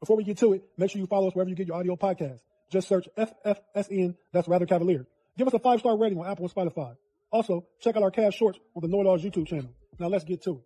Before we get to it, make sure you follow us wherever you get your audio podcast. Just search FFSN, that's Rather Cavalier. Give us a five star rating on Apple and Spotify. Also, check out our cast shorts on the Know It All's YouTube channel. Now let's get to it.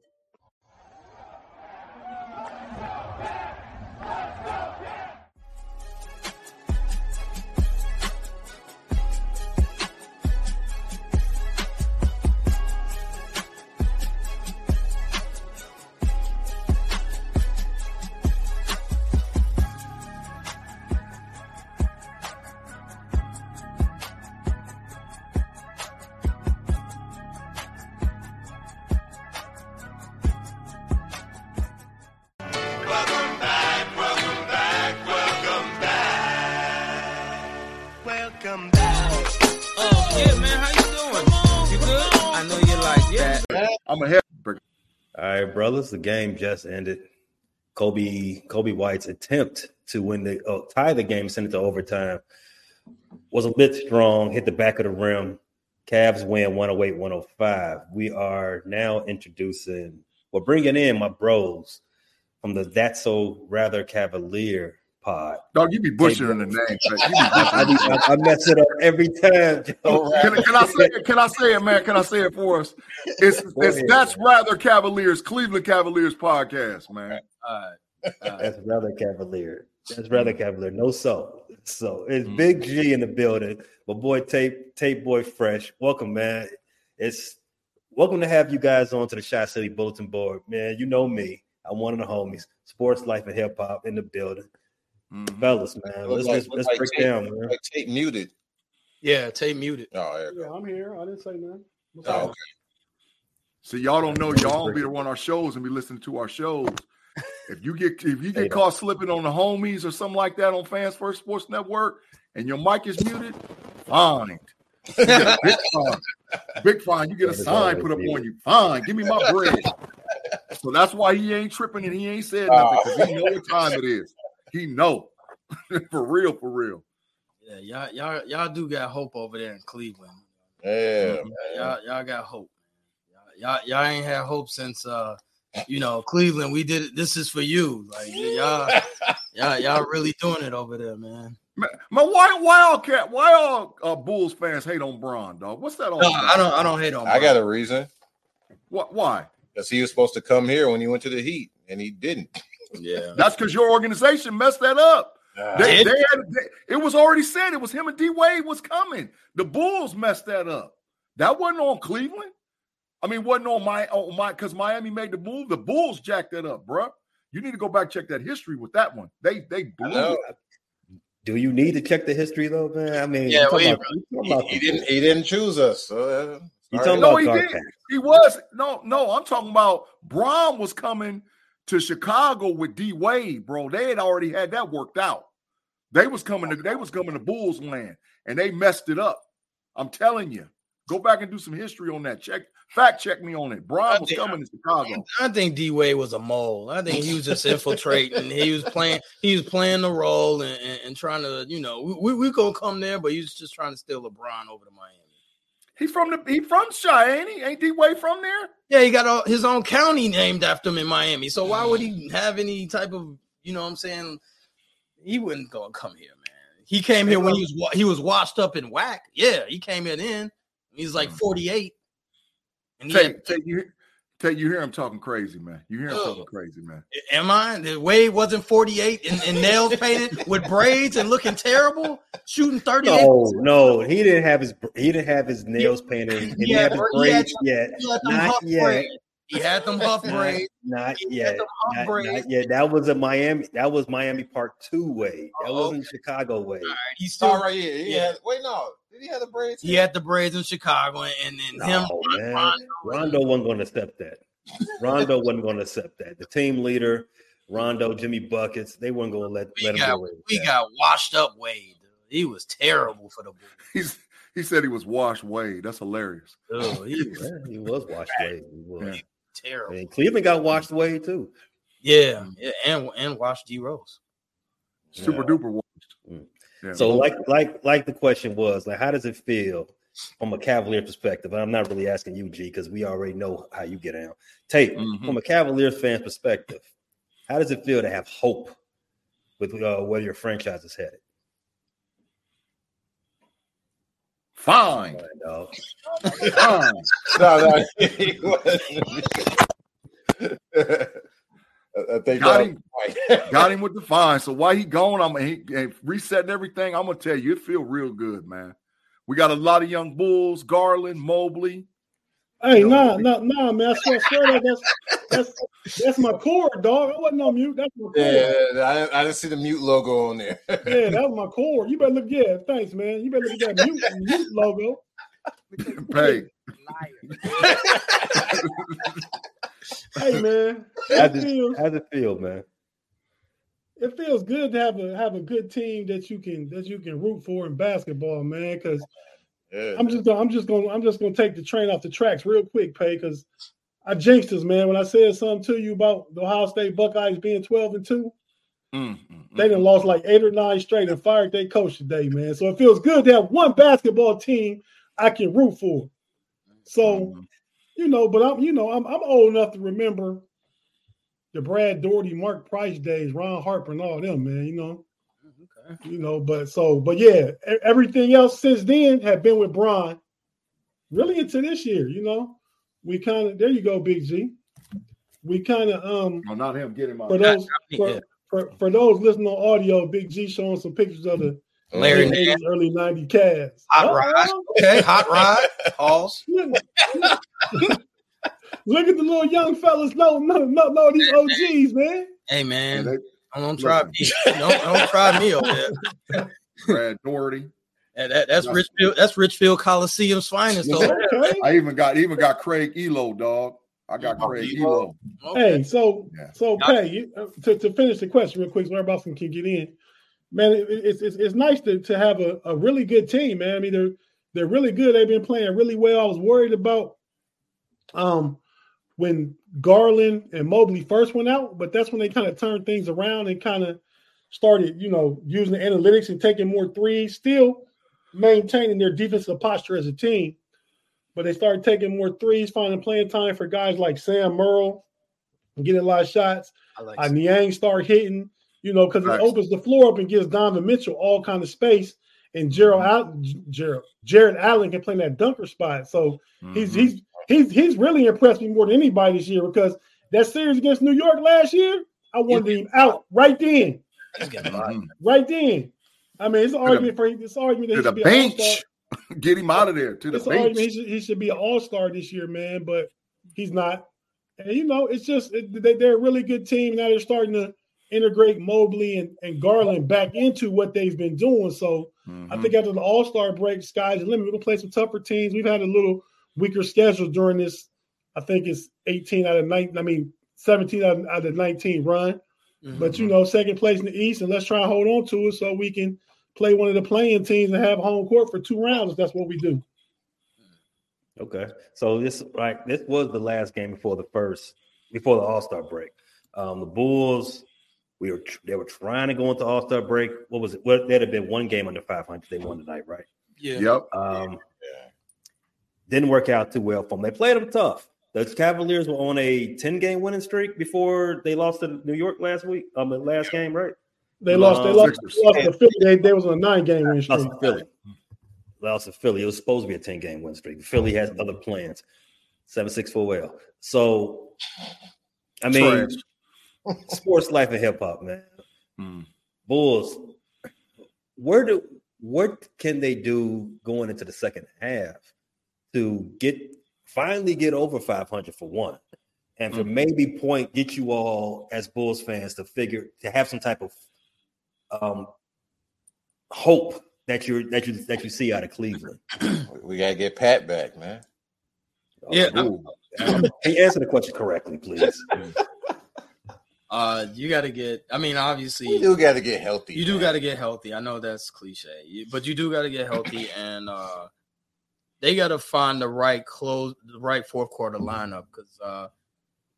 Brothers. The game just ended. Coby Coby White's attempt to win the oh, tie the game, send it to overtime, was a bit strong. Hit the back of the rim. Cavs win 108 105. We are now introducing, we're bringing in my bros from the That's So Rather Cavalier pod. Dog, you be butchering the name. man. You be I, butchering- I, I mess it up every time, Can, can I say it? Can I say it, man? Can I say it for us? It's, it's ahead, that's man. rather Cavaliers, Cleveland Cavaliers podcast, man. All right. That's rather cavalier. That's rather cavalier. No so. So it's mm. Big G in the building. My boy Tate Tate Boy Fresh. Welcome, man. It's welcome to have you guys on to the Chi City Bulletin Board, man. You know me. I'm one of the homies. Sports, life, and hip hop in the building. Mm-hmm. Fellas, man. Let's like- let's, let's like break tape- down, man. Like Tate muted. Yeah, Tay muted. Oh, Yeah, I'm here. I didn't say nothing. What's Oh, okay. So y'all don't know y'all don't be to run our shows and be listening to our shows. If you get if you get caught slipping on the homies or something like that on Fans First Sports Network and your mic is muted, fine. You big fine. Big fine. You get a sign put up on you. Fine. Give me my bread. So that's why he ain't tripping and he ain't said nothing because he know what time it is. He know. for real, for real. Yeah, y'all, y'all, y'all do got hope over there in Cleveland. Yeah, man. Y'all, y'all got hope. Y'all, y'all, y'all ain't had hope since uh, you know, Cleveland. We did it. This is for you. Like y'all, y'all, y'all really doing it over there, man. Man, man, why why all cat why all uh, Bulls fans hate on Bron, dog? What's that all No, about? I don't, I don't hate on. I got a reason. What why? Because he was supposed to come here when he went to the Heat, and he didn't. Yeah, That's because your organization messed that up. They, Did? they had, they- it was already said it was him and D Wade was coming. The Bulls messed that up. That wasn't on Cleveland. I mean, wasn't on my on my because Miami made the move. The Bulls jacked that up, bruh. You need to go back check that history with that one. They they blew it. Do you need to check the history though, man? I mean, Yeah, you talking we- about- you He, he didn't. He didn't choose us. So, uh, You talking right. No, about he Garpax. did. He was no, no. I'm talking about Bron was coming to Chicago with D Wade, bro. They had already had that worked out. They was coming to they was coming to Bulls land, and they messed it up. I'm telling you, Go back and do some history on that. Check fact check me on it. Brian was think- coming to Chicago. I think D Wade was a mole. I think he was just infiltrating. he was playing. He was playing the role and, and, and trying to, you know, we we, we gonna come there, but he was just trying to steal LeBron over to Miami. He from the he from Chi, ain't he? Ain't D Wade from there? Yeah, he got all, his own county named after him in Miami. So why would he mm. have any type of, you know, what I'm saying? He wouldn't go come here, man. He came here when he was he was washed up in whack. Yeah, he came here then. He's like mm. 48. And he Tay, had- Tay, you, Tay, you hear him talking crazy, man. You hear him Oh. talking crazy, man. Am I? The Wade wasn't 48 and, and nails painted with braids and looking terrible, shooting 38. No, no, he didn't have his he didn't have his nails painted. He He didn't have his bra- he had braids yet. he had Not yet. braids. He had them huff Not, braids. not He had yet. them Not, braids. not yet. That was a Miami. That was Miami Park Two way. That Oh, wasn't Chicago way. He still All right, yeah, he yeah. had. Wait, no, did he have the braids? He had the braids in Chicago, and, and then him. No, man. Rondo wasn't going to accept that. Rondo wasn't going to accept that. The team leader, Rondo, Jimmy buckets, they weren't going to let We let him got get away we that. got washed up Wade. He was terrible for the Bulls. He's he said he was washed Wade. That's hilarious. Oh, he was he was washed away. He was. Yeah. terrible. And Cleveland got washed away too. Yeah, yeah, and and watch D Rose. Super Yeah. duper washed. Mm. Yeah, So like like like the question was like how does it feel from a Cavalier perspective? I'm not really asking you, G, because we already know how you get down. Tate, Mhm. from a Cavaliers fan perspective, how does it feel to have hope with uh, where your franchise is headed? Fine. Dog. fine. no, no, he wasn't. I think Got him. Got him with the fine. So why he gone, I'm he, he resetting everything. I'm gonna tell you, it feel real good, man. We got a lot of young bulls, Garland, Mobley. Hey, You know, nah, nah, nah, man. I swear, I swear that that's that's that's my core, dog. I wasn't on mute. That's my core. Yeah, Yeah. I, didn't- I didn't see the mute logo on there. Yeah, that was my core. You better look. Yeah, thanks, man. You better look at that mute, mute logo. Pay. Hey, man. How's It it, feels, how's it feel, man? it feels good to have a have a good team that you can that you can root for in basketball, man. Because Yeah. I'm just gonna I'm just gonna I'm just gonna take the train off the tracks real quick, Pay, because I jinxed us, man. When I said something to you about the Ohio State Buckeyes being 12 and 2, Mm, mm, they done lost like eight or nine straight and fired their coach today, man. So it feels good to have one basketball team I can root for. So, mm. you know, but I'm you know, I'm I'm old enough to remember the Brad Daugherty, Mark Price days, Ron Harper, and all them, man, you know. You know, but so, but yeah, everything else since then have been with Bron, really into this year. You know, we kind of there. You go, Big G. We kind of um No, not him. getting him out. for those for, for, for those listening on audio, Big G showing some pictures of the Larry late Nance. 80s, early 90 Cavs. Hot rod. Uh-oh. Okay, hot rod. Pause. Look, look at the little young fellas. No, no, no, no, these OGs, man. Hey Yeah, man, they- don't try me. Don't, don't try me over there. Brad Daugherty. That, that- that's Richfield. That's Richfield Coliseum's finest. Over I even got even got Craig Ehlo, dog. I got Oh, Craig Ehlo. Ehlo. Okay. Hey, so Yeah. so Got Pay, you, uh, to, to finish the question real quick, so everybody else can get in. Man, it, it's, it's it's nice to, to have a, a really good team, man. I mean, they're they're really good. They've been playing really well. I was worried about um when Garland and Mobley first went out, but that's when they kind of turned things around and kind of started, you know, using the analytics and taking more threes, still maintaining their defensive posture as a team. But they started taking more threes, finding playing time for guys like Sam Merrill, getting a lot of shots. I like Uh, Niang start hitting, you know, because it opens the floor up and gives Donovan Mitchell all kind of space. And Gerald, Al- Gerald, Jarrett Allen can play in that dunker spot. So he's Mhm. he's he's he's really impressed me more than anybody this year because that series against New York last year, I wanted him out right then, He's got a lot. Mhm. right then. I mean, it's an To the- argument for it's an argument that to he the should be an all-star. bench. Get him out of there to the It's an argument he should, he should be an all-star this year, man, but he's not. And you know, it's just it, they, they're a really good team. Now they're starting to integrate Mobley and, and Garland back into what they've been doing. So I Mhm. think after the All-Star break, sky's the limit. We're gonna play some tougher teams. We've had a little weaker schedule during this. I think it's 18 out of 19. I mean, 17 out of, out of 19 run. But you know, second place in the East, and let's try and hold on to it so we can play one of the playing teams and have home court for two rounds. That's what we do. Okay, so this like this was the last game before the first before the All Star break. Um, the Bulls, we were they were trying to go into All Star break. What was it? Well, there'd have been one game under five hundred. They won tonight, right? Yeah. Yep. Um, didn't work out too well for them. They played them tough. The Cavaliers were on a ten game winning streak before they lost to New York last week. Um, the last game, right? They lost. They lost. They lost to Philly. They, they was on a nine game win Lost streak. to Philly. Lost to Philly. It was supposed to be a 10 game win streak. Philly has other plans. 764 L. So, I mean, sports life and hip hop, man. Hmm. Bulls, where do what can they do going into the second half to get finally get over 500 for one? And for maybe point get you all as Bulls fans to figure to have some type of um hope that you're that you that you see out of Cleveland. We gotta get Pat back, man. Yeah. Ooh. Can you answer the question correctly, please? Uh, you got to get. I mean, obviously, You do gotta get healthy. You do got to get healthy. I know that's cliche, but you do got to get healthy, and uh, they got to find the right close, the right fourth quarter lineup because uh,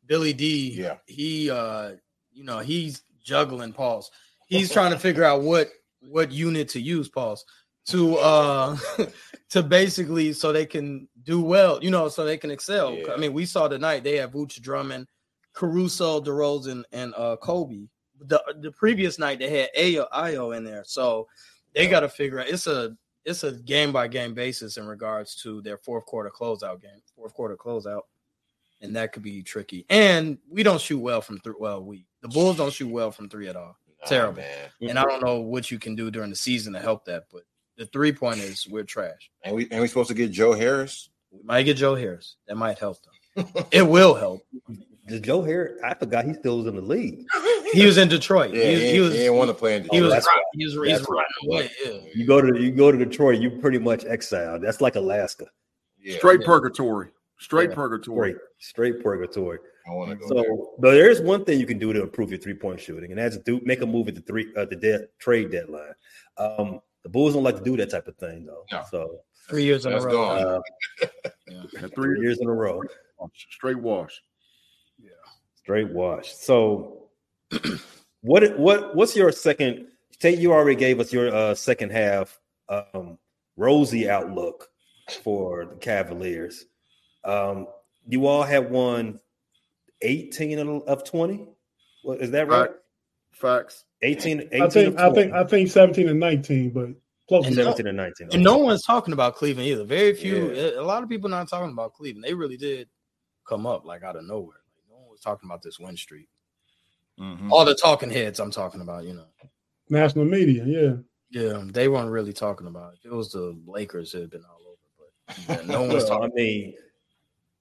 Billy D, Yeah. he, uh, you know, he's juggling Pauls. He's trying to figure out what what unit to use, Pauls, to uh, to basically so they can do well, you know, so they can excel. I mean, we saw tonight they have Vooch Drummond, Caruso, DeRozan, and uh, Coby. The the previous night they had Ayo, Ayo in there, so they got to figure out. It's a it's a game by game basis in regards to their fourth quarter closeout game, fourth quarter closeout, and that could be tricky. And we don't shoot well from three. Well, we the Bulls don't shoot well from three at all. Terrible. And I don't know what you can do during the season to help that, but the three point is we're trash. And we and we supposed to get Joe Harris. We might get Joe Harris. That might help them. it will help. Does Joe Harris? I forgot he still was in the league. He was in Detroit. Yeah, he, was, he, he was. he didn't want to play in Detroit. He was. That's right, right. He was. He's right. running away. Yeah. You go to you go to Detroit, you pretty much exiled. That's like Alaska. Yeah, Straight purgatory. Straight Yeah. purgatory. Straight, straight purgatory. I want to go there. So, but there's one thing you can do to improve your three point shooting, and that's do make a move at the three uh, the dead, trade deadline. Um, the Bulls don't like to do that type of thing, though. No. So, Three years in a row. gone. uh, And three years in a row, Straight wash. straight wash. So, what what what's your second? Take you already gave us your uh, second half um, rosy outlook for the Cavaliers. Um, you all have won 18 of- of 20. Well, is that right? Fact- Facts. 18, 18 I think. I think. I think seventeen and nineteen, but close. And 17 and 19. And no one's talking about Cleveland either. Very few. Yeah. A lot of people not talking about Cleveland. They really did come up like out of nowhere. Like, no one was talking about this win streak. Mhm. All the talking heads I'm talking about, you know. National media. Yeah. Yeah, they weren't really talking about it. It was the Lakers, it'd been all over. But yeah, no one's Well, talking. I mean,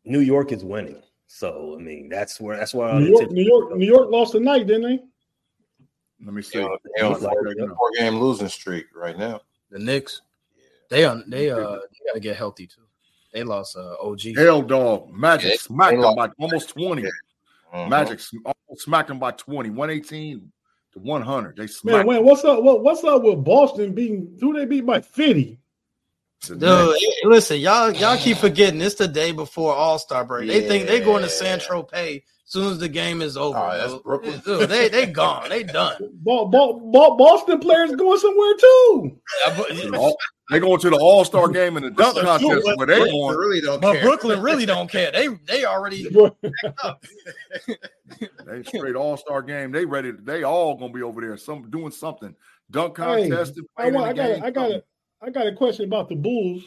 New York is winning. So, I mean, that's where that's why New York. New York. New York lost tonight, didn't they? Let me see. They on- they on a four, game losing streak right now. The Knicks, they on they uh they gotta get healthy too. They lost uh OG. Hell dog. Magic Yeah, smacked them lost. by almost 20. Mhm. Magic sm- almost smacked them by 20. 118 to 100. They Man, smacked man, what's up? What, what's up with Boston beating? Who they beat by fifty? Dude, hey, listen, y'all y'all keep forgetting it's the day before All Star break. They think they're going to San Tropez as soon as the game is over. Oh, that's dude. Brooklyn. Dude, they they gone. They done. Bo- Bo- Bo- Boston players going somewhere too. Yeah, but, All- They going to the All Star game and the dunk contest where they Brooklyn going. really don't but care. Brooklyn really don't care. They they already They straight All Star game. They ready. They all gonna be over there. Some doing something. Dunk Hey, contest. and I, playing want, I in the got. game, I got. A, I got a question about the Bulls.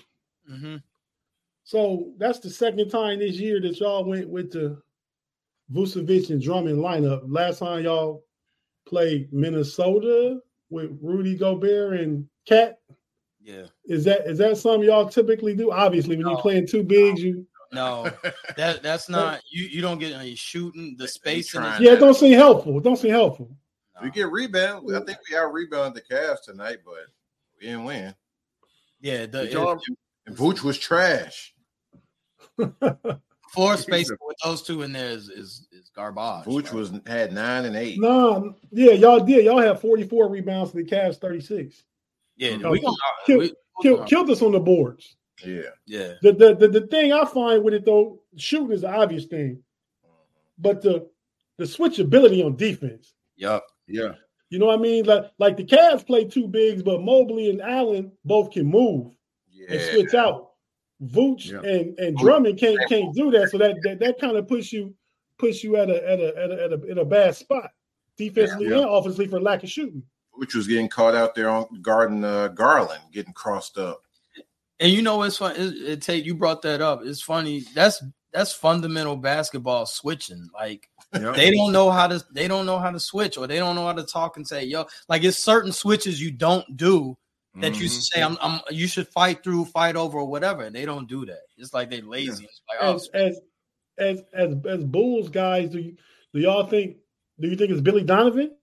Mhm. So that's the second time this year that y'all went with the Vucevic and Drummond lineup. Last time y'all played Minnesota with Rudy Gobert and KAT. yeah. Is that is that something y'all typically do? Obviously, when No. you're playing two bigs, you No, that that's not you. You don't get any shooting the spacing. Is, yeah, it don't seem helpful. It don't seem helpful. We get rebound. I think we out rebounded the Cavs tonight, but we didn't win. yeah, the Did y'all- And Vooch was trash. floor space with those two in there is is, is garbage. Vooch was had nine and eight. No, yeah, y'all did. Y'all have 44 rebounds to the Cavs 36. yeah. No, We gonna kill- we, Killed, killed us on the boards. Yeah, yeah. The, the the the thing I find with it though, shooting is the obvious thing, mm-hmm. but the the switchability on defense. Yup. Yeah. You know what I mean? Like like the Cavs play two bigs, but Mobley and Allen both can move and switch out. Vooch Yeah. and and Drummond can't can't do that, so that that, that kind of puts you puts you at a at a at a, at a in a bad spot defensively Yeah. and offensively for lack of shooting. which was getting caught out there on guarding uh, Garland, getting crossed up. And you know it's funny. It, it take you brought that up. It's funny. That's that's fundamental basketball switching. Like Yeah. they don't know how to they don't know how to switch or they don't know how to talk and say yo. Like it's certain switches you don't do that you Mhm. say I'm, I'm you should fight through, fight over, or whatever. And they don't do that. It's like they lazy. It's like oh, As as as as as Bulls guys, do you do y'all think do you think it's Billy Donovan?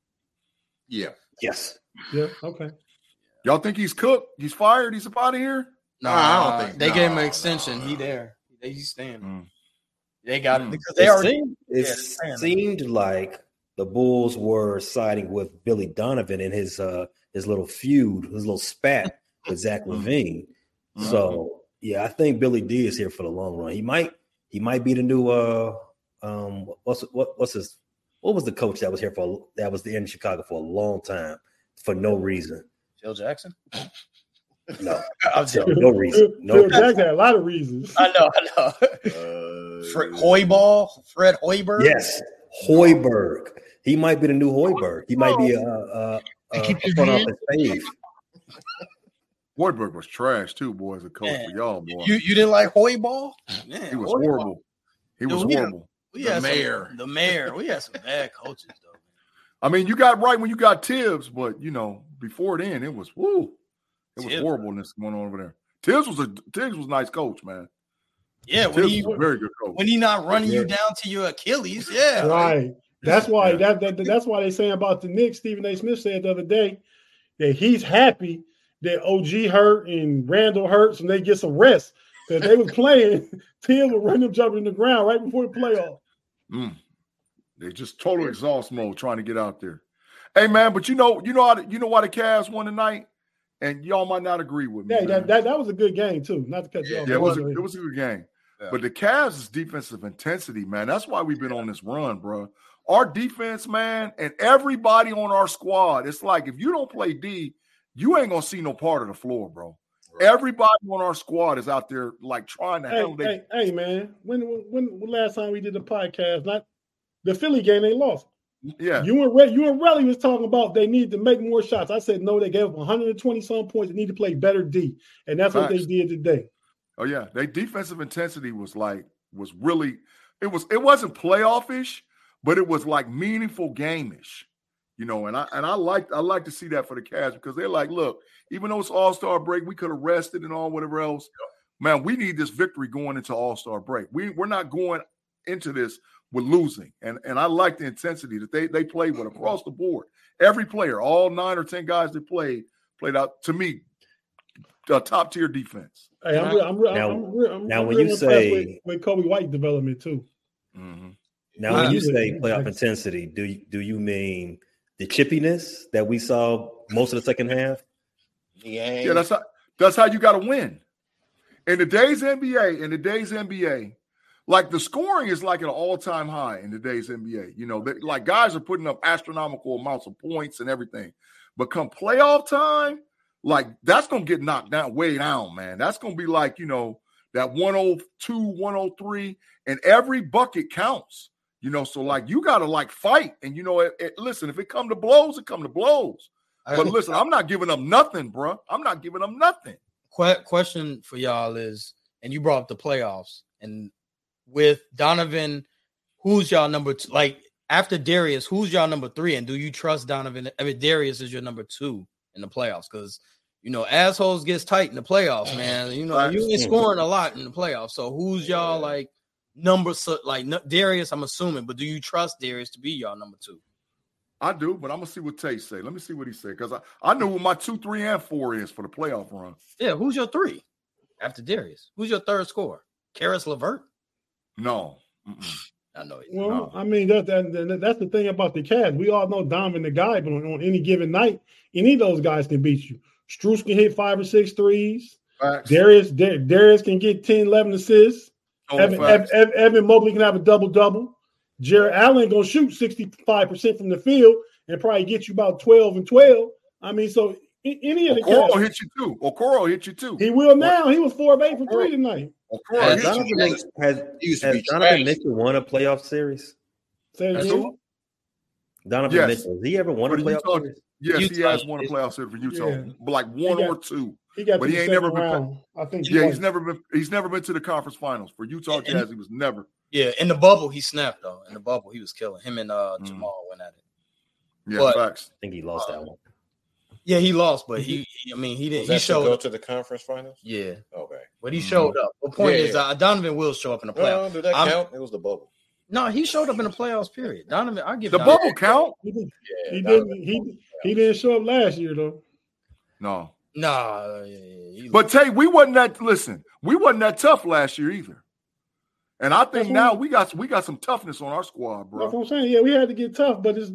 Yeah. Yes. Yeah, okay. Y'all think he's cooked? He's fired? He's up out of here? no, I don't think- they gave him an extension. no, he there. They, he's staying. Mm. They got Mm. it because they It already. seemed, it yeah, saying that. seemed like the Bulls were siding with Billy Donovan in his uh his little feud, his little spat with Zach LaVine. So yeah, I think Billy D is here for the long run. He might he might be the new uh um what's what what's his what was the coach that was here for that was in Chicago for a long time for no reason. Phil Jackson. No, I'm so joking. no reason. No Phil reason. Jackson had a lot of reasons. I know. I know. Uh, Fred Hoiberg, Fred Hoiberg. Yes, Hoiberg. He might be the new oh, Hoiberg. He might be a, a, a, keep a his front hand? office fave. Hoiberg was trash too, boy, as a coach Man, for y'all, boy. You you didn't like Hoiberg? Man, he was Hoiberg. horrible. He was Dude, we- horrible. We The had some- mayor. the mayor. We had some bad coaches though. I mean, you got right when you got Thibs, but you know, before then it was woo. It was Thibs. horribleness going on over there. Thibs was a Thibs was a nice coach, man. Yeah, when Thibs he was a very good coach. when he not running you down to your Achilles. Yeah, Right. That's why that, that that's why they saying about the Knicks. Stephen A. Smith said the other day that he's happy that OG hurt and Randle hurts and they get some rest because they were playing. Tim would run them jumping in the ground right before the playoff. Mm. They're just total exhaust mode trying to get out there. Hey man, but you know, you know how the, you know why the Cavs won tonight, and y'all might not agree with me. Yeah, that, that that was a good game too. Not to cut you off. Yeah, it was a, it was a good game. Yeah. But the Cavs' is defensive intensity, man, that's why we've been on this run, bro. Our defense, man, and everybody on our squad, it's like if you don't play D, you ain't gonna see no part of the floor, bro. Right. Everybody on our squad is out there like trying to Hey, handle hey, hey, man. When, when when last time we did the podcast? Not the Philly game. They lost. yeah. You and Re- you and Relly was talking about they need to make more shots. I said no. They gave up 120 some points. They need to play better D, and that's what they did today. Oh yeah, their defensive intensity was like was really it was it wasn't playoff-ish, but it was like meaningful game-ish. You know, and I and I like I like to see that for the Cavs because they're like, look, even though it's All-Star break, we could have rested and all whatever else. Man, we need this victory going into All-Star break. We we're not going into this with losing. And and I like the intensity that they they played with mm-hmm. across the board. Every player, all nine or ten guys that played, played out to me a top tier defense. Hey, I'm real, I'm Now- I'm real, I'm, now I'm when you say- with, with Coby White development too. Mm-hmm. Now, when you say playoff intensity, do you, do you mean the chippiness that we saw most of the second half? Yeah, Yeah, that's how that's how you got to win. In today's NBA, in today's NBA, like the scoring is like an all-time high in today's NBA. You know, they, like guys are putting up astronomical amounts of points and everything. But come playoff time, like that's gonna get knocked down, way down, man. That's gonna be like, you know, that 102, 103, and every bucket counts. You know, so like you gotta like fight. And you know, it, it- listen, if it come to blows, it come to blows. But listen, I'm not giving up nothing, bro. I'm not giving up nothing. Que- question for y'all is, and you brought up the playoffs, and with Donovan, who's y'all number two? Like after Darius, who's y'all number three? And do you trust Donovan? I mean, Darius is your number two in the playoffs because you know assholes gets tight in the playoffs, man. You know you ain't scoring a lot in the playoffs. So who's y'all like number? Like Darius, I'm assuming, but do you trust Darius to be y'all number two? I do, but I'm gonna see what Tate say. Let me see what he said because I, I know what my two, three, and four is for the playoff run. Yeah, who's your three after Darius? Who's your third scorer? Caris LeVert? No, Mm-mm. I know. Well, No. I mean that, that, that- that's the thing about the Cavs. We all know Donovan the guy, but on, on any given night, any of those guys can beat you. Strus can hit five or six threes. Darius Dar- Darius can get 10, 11 assists. Total Evan. Ev- Ev- Evan Mobley can have a double double. Jarrett Allen gonna shoot 65% from the field and probably get you about 12 and 12. I mean, so any of the Okoro hit you too. Okoro hit you too. he will now. He was four of eight from three tonight. Okoro Has hit Donovan, you. Mitchell- has, He has Donovan. Mitchell won a playoff series? Say it That's Donovan Yes. Mitchell. Has he ever won For a playoff Utah- series? Yes, he has won a playoff series for Utah, Yeah. but like one got- or two. He got But he ain't second never been. I think. Yeah, he's never been. He's never been to the conference finals for Utah And- Jazz. He was never. Yeah, in the bubble he snapped though. In the bubble he was killing him and uh Mm. Jamal went at it. Yeah, But- facts. I think he lost Uh, that one. Yeah, he lost, but he, he- I mean, he didn't. that He to showed go up. to the conference finals? Yeah, Okay. but he Mhm. showed up. The point Yeah, is, yeah. uh, Donovan will show up in the Well, playoffs. did that I'm- count? It was the bubble. No, he showed up in the playoffs. Period. Donovan, I give The Donovan, bubble count? He, did, yeah, he didn't. He he didn't show up last year though. No, Nah, yeah, yeah, but Tay, we wasn't that. Listen, we wasn't that tough last year either. And I think now we got we got some toughness on our squad, That's bro. what I'm saying. Yeah, we had to get tough, but it's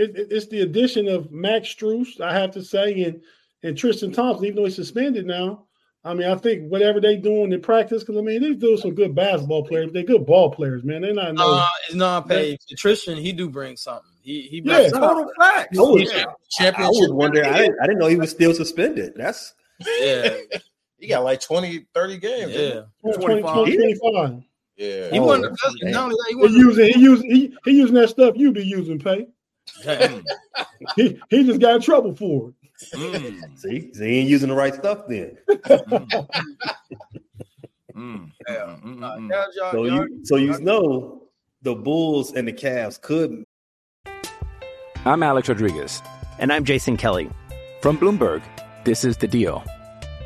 it, it- it's the addition of Max Strus, I have to say, and and Tristan Thompson, even though he's suspended now. I mean, I think whatever they doing in practice, because I mean, these dudes are good basketball players. They're good ball players, man. They're not no. Nah, it's not paid. Tristan, he do bring something. He he Yeah, brings Total facts. Oh, was, He's I championship. was wondering. I didn't, I didn't know he was still suspended. That's Yeah, He got like 20, 30 games. didn't yeah. 20, 25. 25. he? Yeah. He Oh, won the that's best. damn. Not only that, he He using he using he, he using that stuff you be using, pay. Damn. He he just got in trouble for it. Mm, see, see, he ain't using the right stuff then. mm, Yeah. mm, mm, Nah, y'all- y'all- So y'all- you, so you know, the Bulls and the Cavs couldn't. I'm Alex Rodriguez. And I'm Jason Kelly. From Bloomberg, this is The Deal.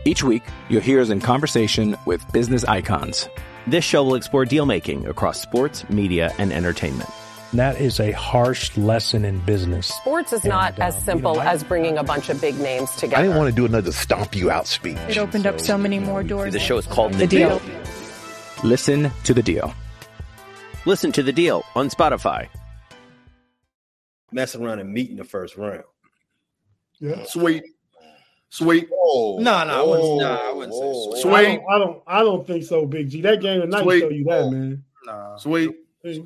Each week, you'll hear us in conversation with business icons. This show will explore deal making across sports, media, and entertainment. And that is a harsh lesson in business. Sports is not And, as um, simple you know, I- as bringing a bunch of big names together. I didn't want to do another stomp you out speech. It opened up so many more doors. The show is called The deal. Listen to The Deal. Listen to the deal on Spotify. mess around and meet in the first round. Yeah. Sweet, sweet. Whoa. No, no, I wouldn't- nah, I wouldn't say Whoa. so. Sweet. I don't, I don't I don't think so, Big G. That game tonight Sweet. show you that, man. Nah, Sweet. Hey,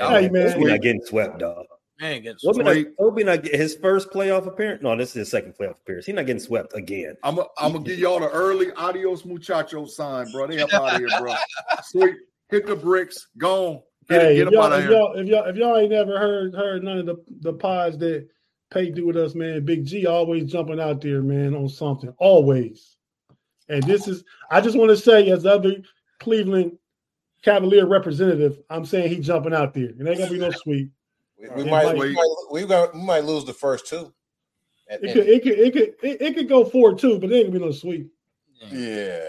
Y'all- hey, We're man. not getting swept, dog. man, get Obi not, Sweet. Obi not get his first playoff appearance. No, this is his second playoff appearance. He's not getting swept again. I'm i I'm gonna give y'all the early adios muchacho sign, bro. They up out of here, bro. Sweet. Hit the bricks. Gone. Get, Hey, get if y'all, out of if here. y'all if y'all if y'all ain't ever heard heard none of the the pods that Pay do with us, man, Big G always jumping out there, man, on something. Always. And this is I just want to say, as other Cleveland Cavalier representative, I'm saying he jumping out there. It ain't gonna be no sweep. We, we Yeah, might, we might, we got, we might lose the first two. And- It could it could it could it, it could go four two, but there ain't gonna be no sweep. yeah,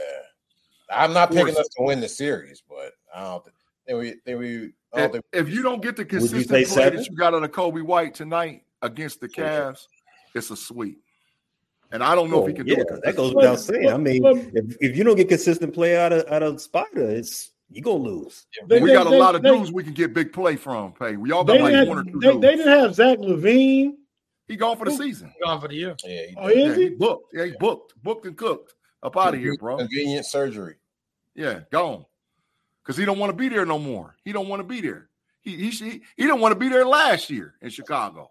I'm not picking Force. us to win the series, but I don't think then we then we. If, think, if you don't get the consistent play seven? that you got out of Coby White tonight against the Cavs, it's a sweep. And I don't know if he Oh, can yeah, do it. that goes without saying. I mean, if, if you don't get consistent play out of out of Spider, it's you gonna lose. They- we they- got a they- lot of they- dudes we can get big play from. Pay. We all They got like didn't, one or have, two they, dudes. they didn't have Zach LaVine. he gone for the season. gone for the year. yeah, he Oh, did. is Yeah, he? he booked. Yeah, he booked, booked and cooked. Up out of here, bro. Convenient surgery. Yeah, gone. Because he don't want to be there no more. He don't want to be there. He he he, he don't want to be there last year in Chicago.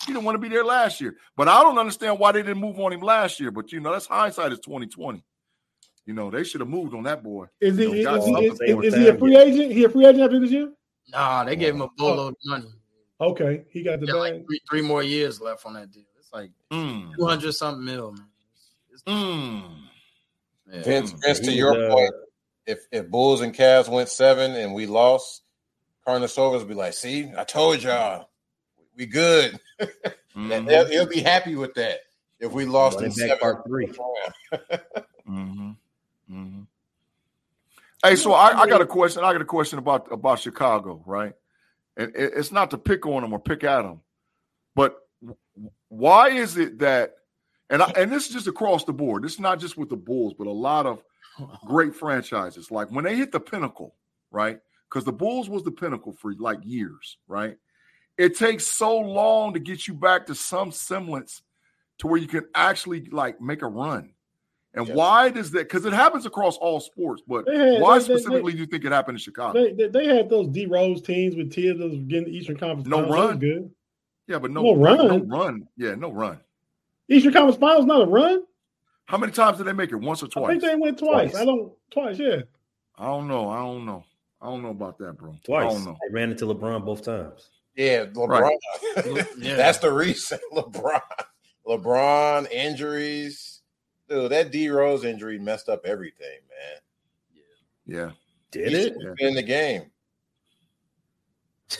He didn't want to be there last year. But I don't understand why they didn't move on him last year. But you know, that's hindsight is 2020. You know, they should have moved on that boy. Is he You know, is, he, something is, is he a saying, free agent? He a free agent after this year? Nah, they gave him a boatload of money. Okay, he got the Got like three, three more years left on that deal. It's like Mm, two hundred something mil, man. It's, mm. yeah. Vince, Vince, to your uh, point, if if Bulls and Cavs went seven and we lost, Karnisovas be like, "See, I told y'all, we good." Mhm. And he'll, he'll be happy with that. If we lost in seven, part three. hmm hmm Hey, so I, I got a question. I got a question about about Chicago, right? And it's not to pick on them or pick at them, but why is it that? And I, and this is just across the board. This is not just with the Bulls, but a lot of great franchises. Like when they hit the pinnacle, right? Because the Bulls was the pinnacle for like years, right? It takes so long to get you back to some semblance to where you can actually like make a run. And why does that? Because it happens across all sports, but had- why they- they- specifically do you think it happened in Chicago? They, they they had those D Rose teams with teams that was getting the Eastern Conference. No Finals. Run? good. yeah, but no, No run. run. no run. Yeah, no run. Eastern Conference Finals not a run. How many times did they make it? Once or twice? I think they went twice. Twice. I don't twice. Yeah. I don't know. I don't know. I don't know about that, bro. I Twice. don't know. They ran into LeBron both times. Yeah, LeBron. Right. Yeah. That's the reason. LeBron, LeBron injuries, dude. That D Rose injury messed up everything, man. Yeah. Did He it? shouldn't have been in the game.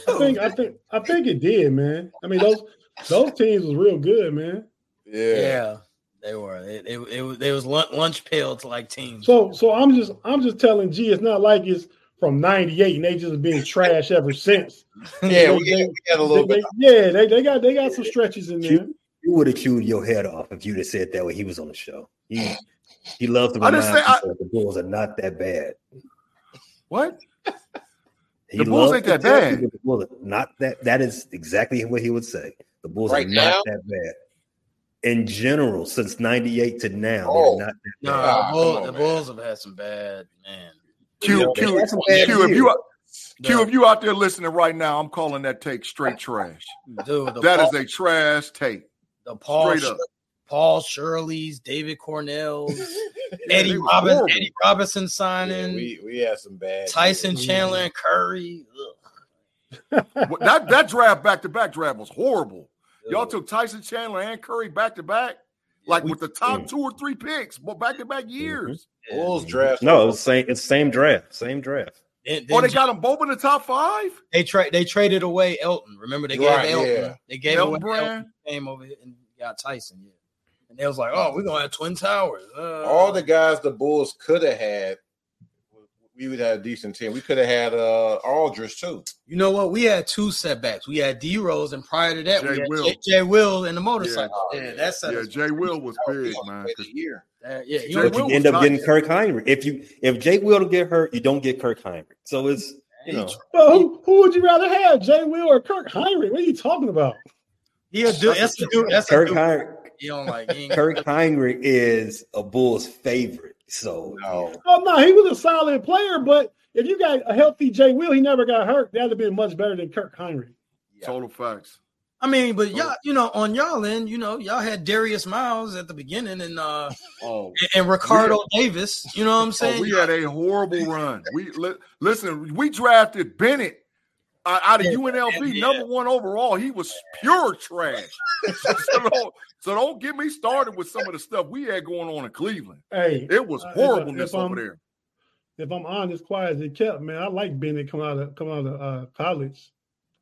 I think I think I think it did, man. I mean those those teams was real good, man. Yeah. Yeah, they were. It, it, it, was- was lunch, lunch pail to like teams. So so I'm just I'm just telling G it's not like it's from '98 and they just been trash ever since. Yeah, we They- we had a little they- bit. they- yeah, they, they got they got some stretches in there. You, you would have chewed your head off if you'd have said that when he was on the show. He he loved to I remind didn't say I- the Bulls are not that bad. What? He The Bulls ain't that bad. people the Bulls are not that. That is exactly what he would say. The Bulls Right are not now? that bad. In general, since '98 to now, Oh. they're not that bad. Ah, the, Bull, on, the man. Bulls have had some bad man. Q, Yeah, Q, some bad Q, if years. you Q, The- if you out there listening right now, I'm calling that take straight trash. Dude, the That is Paul, a trash take. The Paul, straight Shir- up. Paul Shirley's, David Cornell's, Yeah, Eddie they were Robinson, horrible. Eddie Robinson Yeah, signing, we we had some bad. Tyson years. Chandler and Curry. That that draft back to back draft was horrible. Y'all took Tyson Chandler and Curry back to back, like we- with the top two or three picks, but back to back years. Bulls draft. No, it's same. It's same draft. Same draft. Then, Oh, they got them both in the top five. they trade they traded away Elton. Remember they gave Right, Elton. yeah. They gave Elton away Brand. Elton came over here and got Tyson. Yeah, and they was like, oh, we're gonna have twin towers. Uh, All the guys the Bulls could have had, we would have a decent team. We could have had uh Aldridge too. You know what? We had two setbacks. We had D Rose, and prior to that, Jay we had Will. Jay, Jay Will and the motorcycle. Yeah. Yeah, that's Uh, Yeah, Jay Will was big, man. Wait a year. That, yeah, he Jay was- But you end up getting nice. Kirk Hinrich. If you if Jay Will don't get hurt, you don't get Kirk Hinrich. So it's you know But who, who would you rather have, Jay Will or Kirk Hinrich? What are you talking about? He'll do. That's the dude. That's the Kirk dude. Hinrich. He don't like. Kirk Hinrich is a Bulls favorite. So No. Oh no, he was a solid player, but if you got a healthy Jay Will, he never got hurt. That'd have been much better than Kirk Hinrich. Total facts. I mean, but y'all, you know, on y'all end, you know, y'all had Darius Miles at the beginning and uh Oh, and Ricardo Davis. You know what I'm oh, saying? we had a horrible run. We li- listen. We drafted Bennett uh, out of Yeah, UNLV, yeah. number one overall. He was pure trash. so, don't, so don't get me started with some of the stuff we had going on in Cleveland. Hey, It was uh, if- horribleness if over there. If I'm honest, quiet as it kept, man, I like Bennett coming out of coming out of uh, college.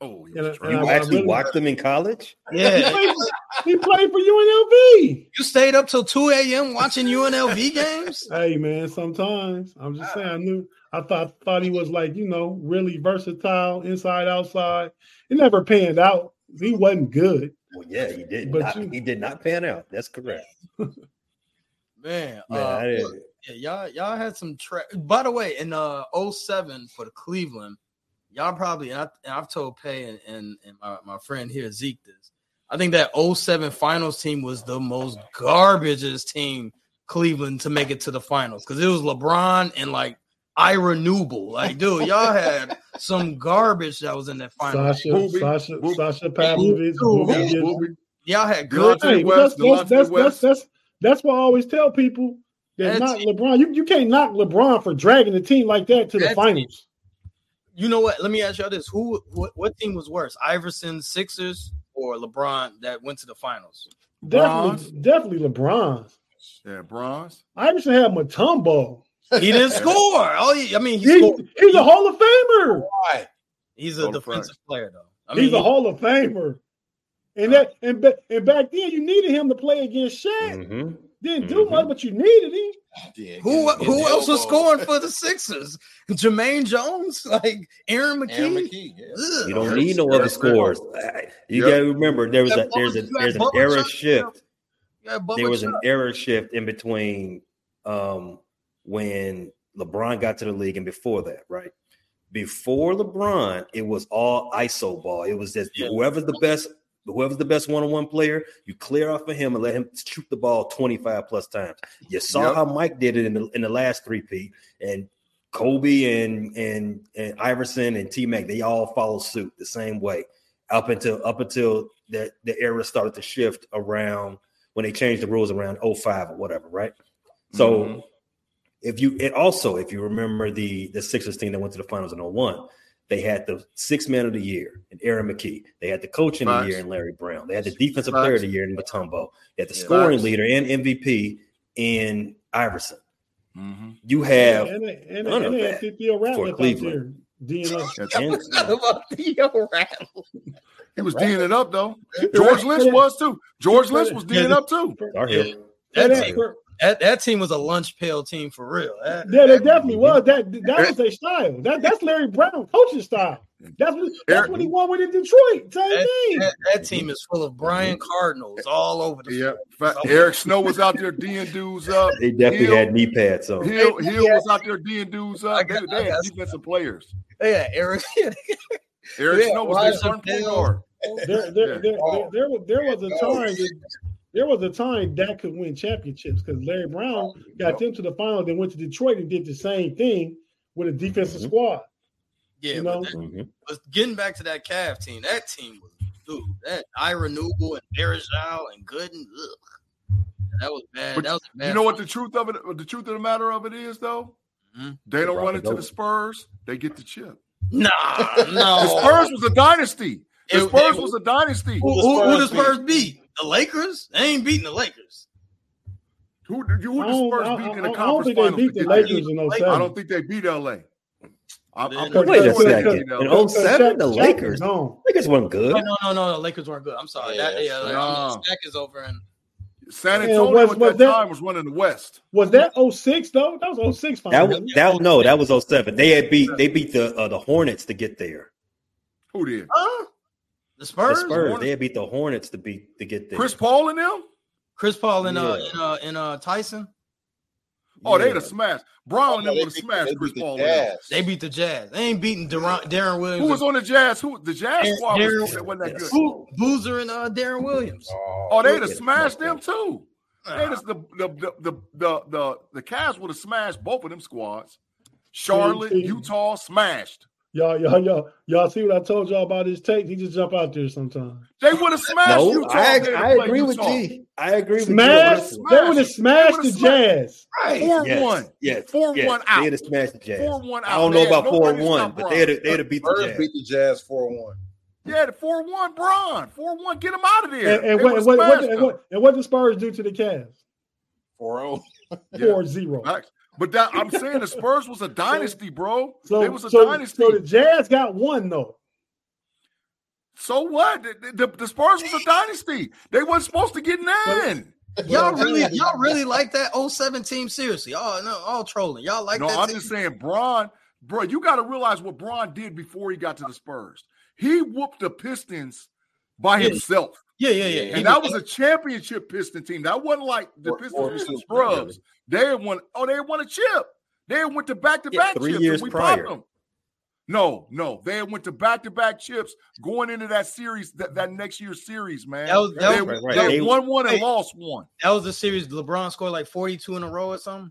Oh, he was and you I- I actually really- watched them in college. He yeah. played, he played for UNLV. You stayed up till 2 a.m. watching UNLV games? Hey man, sometimes I'm just saying. I knew I thought thought he was like you know really versatile, inside outside. It never panned out. He wasn't good. Well, yeah, he did. But Not, you- he did not pan out. That's correct. Man, Man, uh, I look, yeah, y'all y'all had some tra- by the way, in uh 07 for the Cleveland, y'all probably and, I, and I've told Pay and, and, and my, my friend here, Zeke, this. I think that 07 finals team was the most garbageest team Cleveland to make it to the finals because it was LeBron and like Ira Newble. Like, dude, y'all had some garbage that was in that final. Sasha, Booby, Sasha, Booby. Sasha Pavlovic. Booby. Booby Gibson. Booby. Y'all had good. Delonte Hey, West, that's, that's, that's, that's, West. that's, that's why I always tell people that That's not it. LeBron. You, you can't knock LeBron for dragging the team like that to the That's finals. You know what? Let me ask y'all this: Who, what, what team was worse, Iverson Sixers or LeBron that went to the finals? Definitely, definitely LeBron. Yeah, bronze. Iverson had Mutombo. He didn't score. Oh, he- I mean, he He, scored. he's a Hall of Famer. Why? He's a Total defensive facts. player, though. I mean, he's a Hall of Famer. And that and, ba- and back then you needed him to play against Shaq. Mhm. Didn't do Mhm. much, but you needed him. Yeah, who get- get who the else was scoring for the Sixers? Jumaine Jones, like Aaron McKie. Aaron McKie. Yeah. You don't need no other scores. You Yep. got to remember there was a there's a Bubba- you got there's an Bubba era shift. You got Bubba There was an Chuck. era shift in between um, when LeBron got to the league and before that, right? Before LeBron, it was all ISO ball. It was just Yeah. whoever's the best whoever's the best one-on-one player, you clear off of him and let him shoot the ball 25 plus times. You saw Yep. how Mike did it in the in the last three P and Kobe and and and Iverson and T Mac, they all follow suit the same way up until up until the, the era started to shift around when they changed the rules around 05 or whatever, right? So Mhm. if you and also if you remember the the Sixers team that went to the finals in 01, they had the six man of the year in Aaron McKie. They had the coach in the year in Larry Brown. They had the defensive player of the year in Mutombo. They had the Yeah. scoring Facts. leader and MVP in Iverson. Mhm. You have and they, and they, none and of they had that Theo for Ratliff out there. Cleveland. D'ing up. And- about Theo Rattle. He was D'ing it up though. George Lynch was too. George Lynch was D'ing it up too. Yeah. Hill. That, for- that, that team was a lunch pail team for real. That, Yeah, they that- definitely was. That that was their style. That that's Larry Brown coaching style. That's what that's what he won with in Detroit. Same that, thing. that, that team is full of Brian Cardinals all over the Yeah, field. Eric Snow was out there D'ing dudes up. They definitely Hill- had knee pads on. Hill, Hill yeah. was out there D'ing dudes I up. They, got- they I had got- defensive players. Yeah, Eric. Eric Yeah, Snow was their starting point guard. There, there, Yeah. there, there, there, was, there was a oh, time. that- There was a time that could win championships because Larry Brown got them to the final, then went to Detroit and did the same thing with a defensive Mhm. squad. Yeah, You but know? that- Mhm. but getting back to that Cavs team, that team was dude. That Ira Newble and Bergeau and Gooden, ugh, that was bad. But that was bad. You know what the truth of it? The truth of the matter of it is, though, Mhm. they don't Rock run it into the. Spurs. They get the chip. Nah, no. The. Spurs was a dynasty. The It- Spurs it- was a dynasty. Who, who, who the Spurs beat? The Lakers? They ain't beating the Lakers. Who did you? Who I the don't, Spurs beat in I- the I don't conference think they finals? beat the get Lakers there? in I don't think they beat LA. I'm, I'm Wait a second. In 07, the Shaq- Shaq Lakers, was gone. Lakers weren't good. Oh, no, no, no, the Lakers weren't good. I'm sorry. Yeah, that, yeah, nah. um, stack is over. And San Yeah, Antonio was- at was that, that- time was running the West. Was that 06 though? That was 06 final. That was that no, that was 07. They had beat they beat the uh, the Hornets to get there. Who did? huh? The The Spurs? Spurs, they beat the Hornets to beat to get there. Chris Paul and them? Chris Paul and uh, and uh, and uh, Tyson. Oh, they'd have smashed. Brown and them would have smashed Chris beat the Paul. Jazz. They beat the Jazz. They ain't beating Durant, Deron Williams. Who was on the Jazz? Who the Jazz Deron- squad was, Deron- wasn't that good? Boo- Boozer and uh, Deron Williams. Oh, they'd have smashed them too. They'd Ah, the, the, the, the, the, the, the Cavs would have smashed both of them squads. Charlotte, See, see. Utah, smashed. Y'all, y'all, y'all, y'all see what I told y'all about his tape? He just jump out there sometimes. They would have smashed No, Utah. I, if they'd I played agree with Utah. G. I agree with Smash, you. they would have smashed the. Jazz. Right. Yes, 4 1. yes, Four yes. one out. They'd have smashed the Jazz. 4 1 out. I don't know about four nobody and to one, but Bron. they'd have, they'd have beat the Jazz. beat the Jazz 4 1. Yeah, the 4 1 Bron. 4 1. Get him out of there. And, and, what, would've and, what, what, and, what, and what did Spurs do to the Cavs? 4 0. Yeah. 4 0. Facts. But that, I'm saying the Spurs was a dynasty, bro. So, they was a so, dynasty. so the Jazz got one, though. So what? The, the, the Spurs was a dynasty. They wasn't supposed to get nine. Y'all really, y'all really like that 07 team? Seriously, y'all no, all trolling. Y'all like no, that? I'm team? just saying, Bron, bro, you got to realize what Bron did before he got to the Spurs. He whooped the Pistons by Yeah. himself. Yeah, yeah, yeah. And He that was- was a championship Piston team. That wasn't like the Four- Pistons four was the two. scrubs. They had won. Oh, they had won a chip. They had went to back to back three chips. years and we prior. popped them. No, no, they had went to back to back chips going into that series. That, that next year's series, man. That was- that they, was- Right, right. they They- won one and Hey. lost one. that was the series. LeBron scored like 42 in a row or something.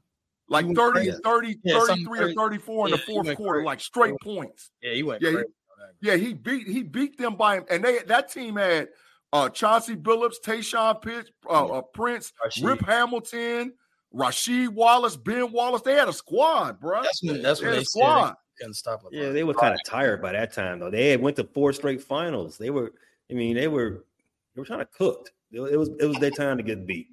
Like He 30, 30, Yeah, something 33 or crazy. 34 in the fourth quarter, crazy. like straight points. Yeah, he went Yeah, he- crazy. Yeah, he beat he beat them by him, and they that team had uh Chauncey Billups, Tayshaun Pitts, uh, uh, Prince, Rasheed. Rip Hamilton, Rasheed Wallace, Ben Wallace. They had a squad, bro. That's when that's They when had they a said squad. they couldn't stop LeBron. Yeah, they were kind of tired by that time though. They had went to four straight finals. They were, I mean, they were they were kind of cooked. It, it was it was their time to get beat.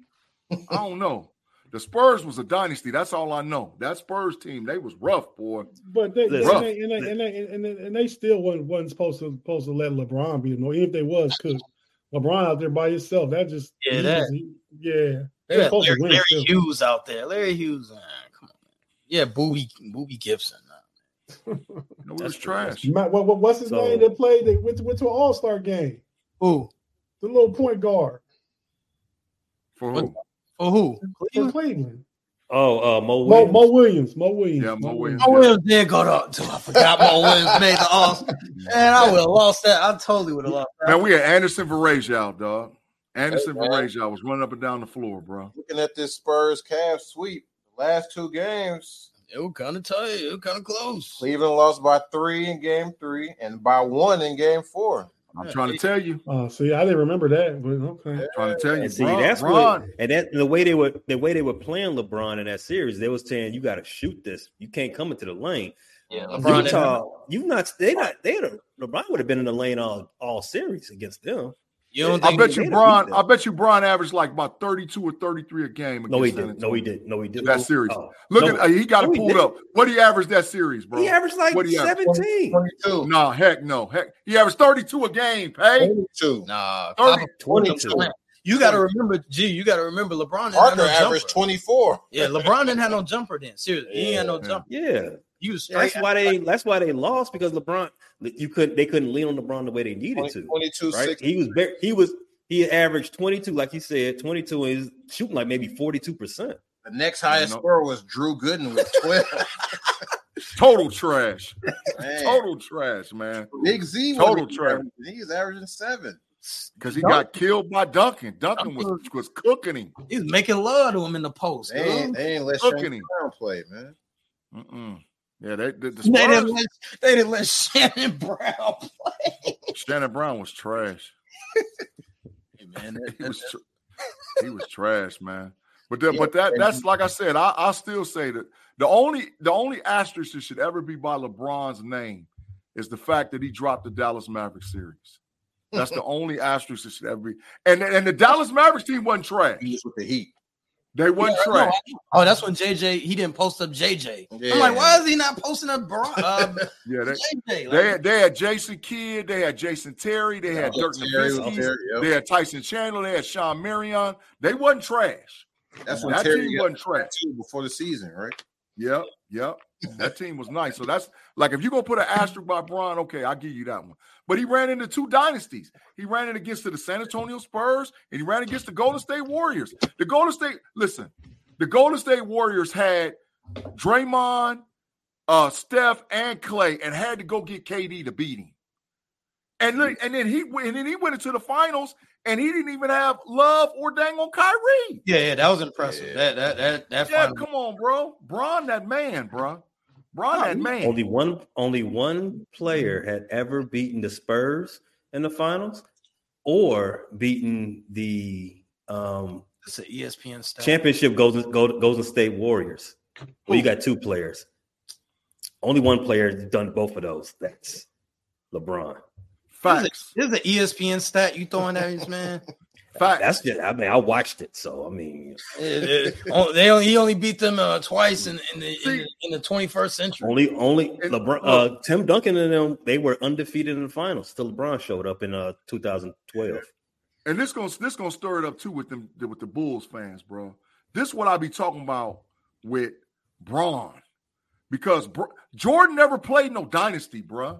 I don't know. The Spurs was a dynasty. That's all I know. That Spurs team, they was rough, boy. But they, they, Listen. and, they, and, they, and, they, and, they, still wasn't, wasn't supposed to supposed to let LeBron be them. Or even if they was cooked, LeBron out there by himself, that just Yeah, that- he- yeah. They They had supposed to Larry, win Larry. Hughes out there. Larry Hughes, man, come on. Yeah, Boobie Boobie Gibson. No, it was That's- trash. Matt, what, what, what's his So- name that played? That went to, went to an All Star game. Who? The little point guard For What- who? For who? for Cleveland? Cleveland. Oh, uh, Mo Mo, Williams. Mo Williams. Mo Williams. Yeah, Mo Williams. Mo Williams did go to. Until I forgot Mo Williams made the All. Man, I would have lost that. I totally would have lost that. Man, we had Anderson Varejao, dog. Anderson Hey, man. Varejao was running up and down the floor, bro. Looking at this Spurs Cavs sweep, the last two games, It was kind of tight. It was kind of close. Cleveland lost by three in game three and by one in game four. I'm trying to tell you. Oh, see, I didn't remember that, but okay. Trying to tell you, And see, Bron- that's Bron- what, and that the way they were, the way they were playing LeBron in that series, they was saying you got to shoot this. You can't come into the lane. Yeah, LeBron. didn't have- Utah, you not they not they LeBron would have been in the lane all all series against them. You don't I bet you have Bron. I bet you Bron averaged like about 32 or 33 a game. No, he didn't. No, he didn't. No, he didn't. That series. Oh, Look no. at uh, he got No, it pulled up. What did he averaged that series, bro? He averaged like What do you have? seventeen. 22. No, heck no. Heck, he averaged 32 a game, pay. 22. Nah, 30. 22. You got to remember, G. You got to remember, LeBron didn't Parker have no averaged 24. Yeah, LeBron didn't have no jumper then. Seriously, he had no jumper. Yeah, He was straight. that's why they. That's why they lost because LeBron. You couldn't. They couldn't lean on LeBron the way they needed 20, to. 22 Right? 6. He was. Very, he was. He averaged twenty two, like you said, twenty two, and he's shooting like maybe forty two percent. The next highest score was Drew Gooden with 12. Total trash. Man. Total trash, man. Big Z Total trash. averaging- He was averaging seven. Because he got killed by Duncan. Duncan was, was cooking him. He was making love to him in the post. They ain't, dude. they ain't let Cooking him. Play, man. Mm-mm. Yeah, they, the, the They didn't, let, they didn't let Shannon Brown play. Shannon Brown was trash. Hey, man, that- He was tr- he was trash, man. But that, but that that's like I said. I I still say that the only the only asterisk that should ever be by LeBron's name is the fact that he dropped the Dallas Mavericks series. That's the only asterisk that should ever be. And and the Dallas Mavericks team wasn't trash. He was with the Heat. They wasn't Yeah, trash. no, Oh, that's when JJ he didn't post up JJ. I'm like, why is he not posting up Bron, uh, Yeah, they, JJ? Like, they had, they had Jason Kidd, they had Jason Terry, they had Yeah, Dirk Nowitzki, yep. they had Tyson Chandler, they had Shawn Marion. They wasn't trash. That's when That Terry team wasn't trash. two before the season, right? Yep, yep. That team was nice. So that's like if you're gonna put an asterisk by Bron, okay, I'll give you that one. But he ran into two dynasties. He ran it against the San Antonio Spurs and he ran against the Golden State Warriors. The Golden State, listen, the Golden State Warriors had Draymond, uh, Steph, and Clay, and had to go get KD to beat him. And look, and then he went- and then he went into the finals and he didn't even have love or dang on Kyrie. yeah, yeah, that was impressive. That that that that Yeah, final- come on, bro. Bron, that man, bro. Bron, that man. Only one. Only one player had ever beaten the Spurs in the finals, or beaten the um, It's an ESPN stat. championship Golden Golden Golden State Warriors. Well, you got two players. Only one player has done both of those. That's LeBron. Facts. This is an ESPN stat you throwing at us, man. Facts. That's just. I mean, I watched it, so I mean, It- it- oh, they only he only beat them uh, twice in, in, the, in the in the 21st century. only only LeBron. Uh, Tim Duncan and them they were undefeated in the finals. Till LeBron showed up in uh 2012. and this gonna this gonna stir it up too with them with the Bulls fans, bro. This what I be talking about with Bron, because Br- Jordan never played no dynasty, bro.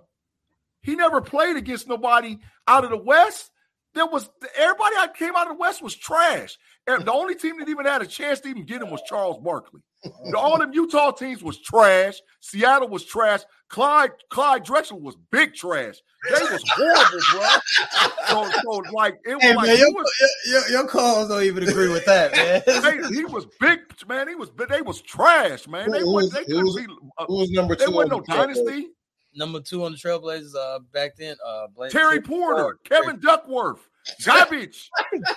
He never played against nobody out of the West. There was everybody that came out of the West was trash. And the only team that even had a chance to even get him was Charles Barkley. The, all them Utah teams was trash. Seattle was trash. Clyde Clyde Drexler was big trash. They was horrible, bro. So, so like it was Hey, like man, your, was, your, your calls don't even agree with that, man. they, he was big, man. He was they was trash, man. They Who was was- they who was- be. Uh, Who was number they two? wasn't no dynasty. Number two on the Trailblazers uh, back then, uh, Blake, Terry Porter, Kevin Duckworth, Garbage.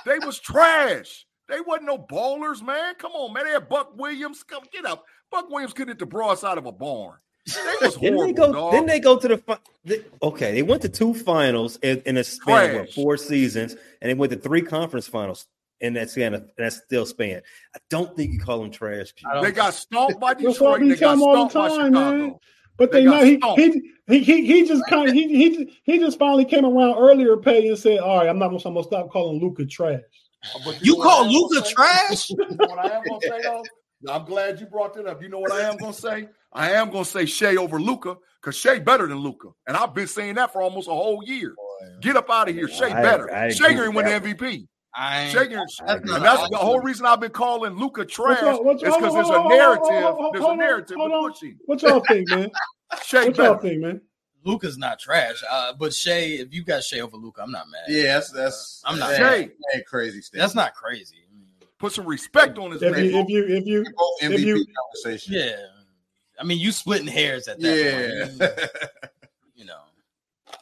they was trash. They wasn't no ballers, man. Come on, man. They had Buck Williams. Come get up. Buck Williams couldn't hit the broadside of a barn. They was Didn't horrible, they go? dog. Didn't they go to the? Fi- they, okay, they went to two finals in, in a span of four seasons, and they went to three conference finals in that span. Of, that still span. I don't think you call them trash. G. I don't- They got stomped by Detroit. They got tell 'em all the stomped by time, man. Chicago. But They they, know he, he he he he just kind of he he he just finally came around earlier, Petty, and said, "All right, I'm not gonna, I'm gonna stop calling Luka trash." Uh, but You know call I am gonna Luka say? trash? What I am gonna say though? I'm glad you brought that up. You know what I am gonna say? I am gonna say Shai over Luka because Shai better than Luka, and I've been saying that for almost a whole year. Get up out of here, Shai I- better. I agree Shai with ain't win the that MVP. I ain't- Shaking, that's and that's the whole reason I've been calling Luka trash. y'all- what Is y'all- because there's a hold on, hold on, narrative. There's a narrative with on. pushing. What y'all think, man? Shai what y'all think, man? Luka's not trash, uh, but Shai, if you got Shai over Luka, I'm not mad. Yeah, that's that's. I'm not that mad. that crazy. Stuff. That's not crazy. Put some respect on his If name. you, if you, if you, Both if you, conversation. Yeah, I mean, you splitting hairs at that Yeah. point. You know,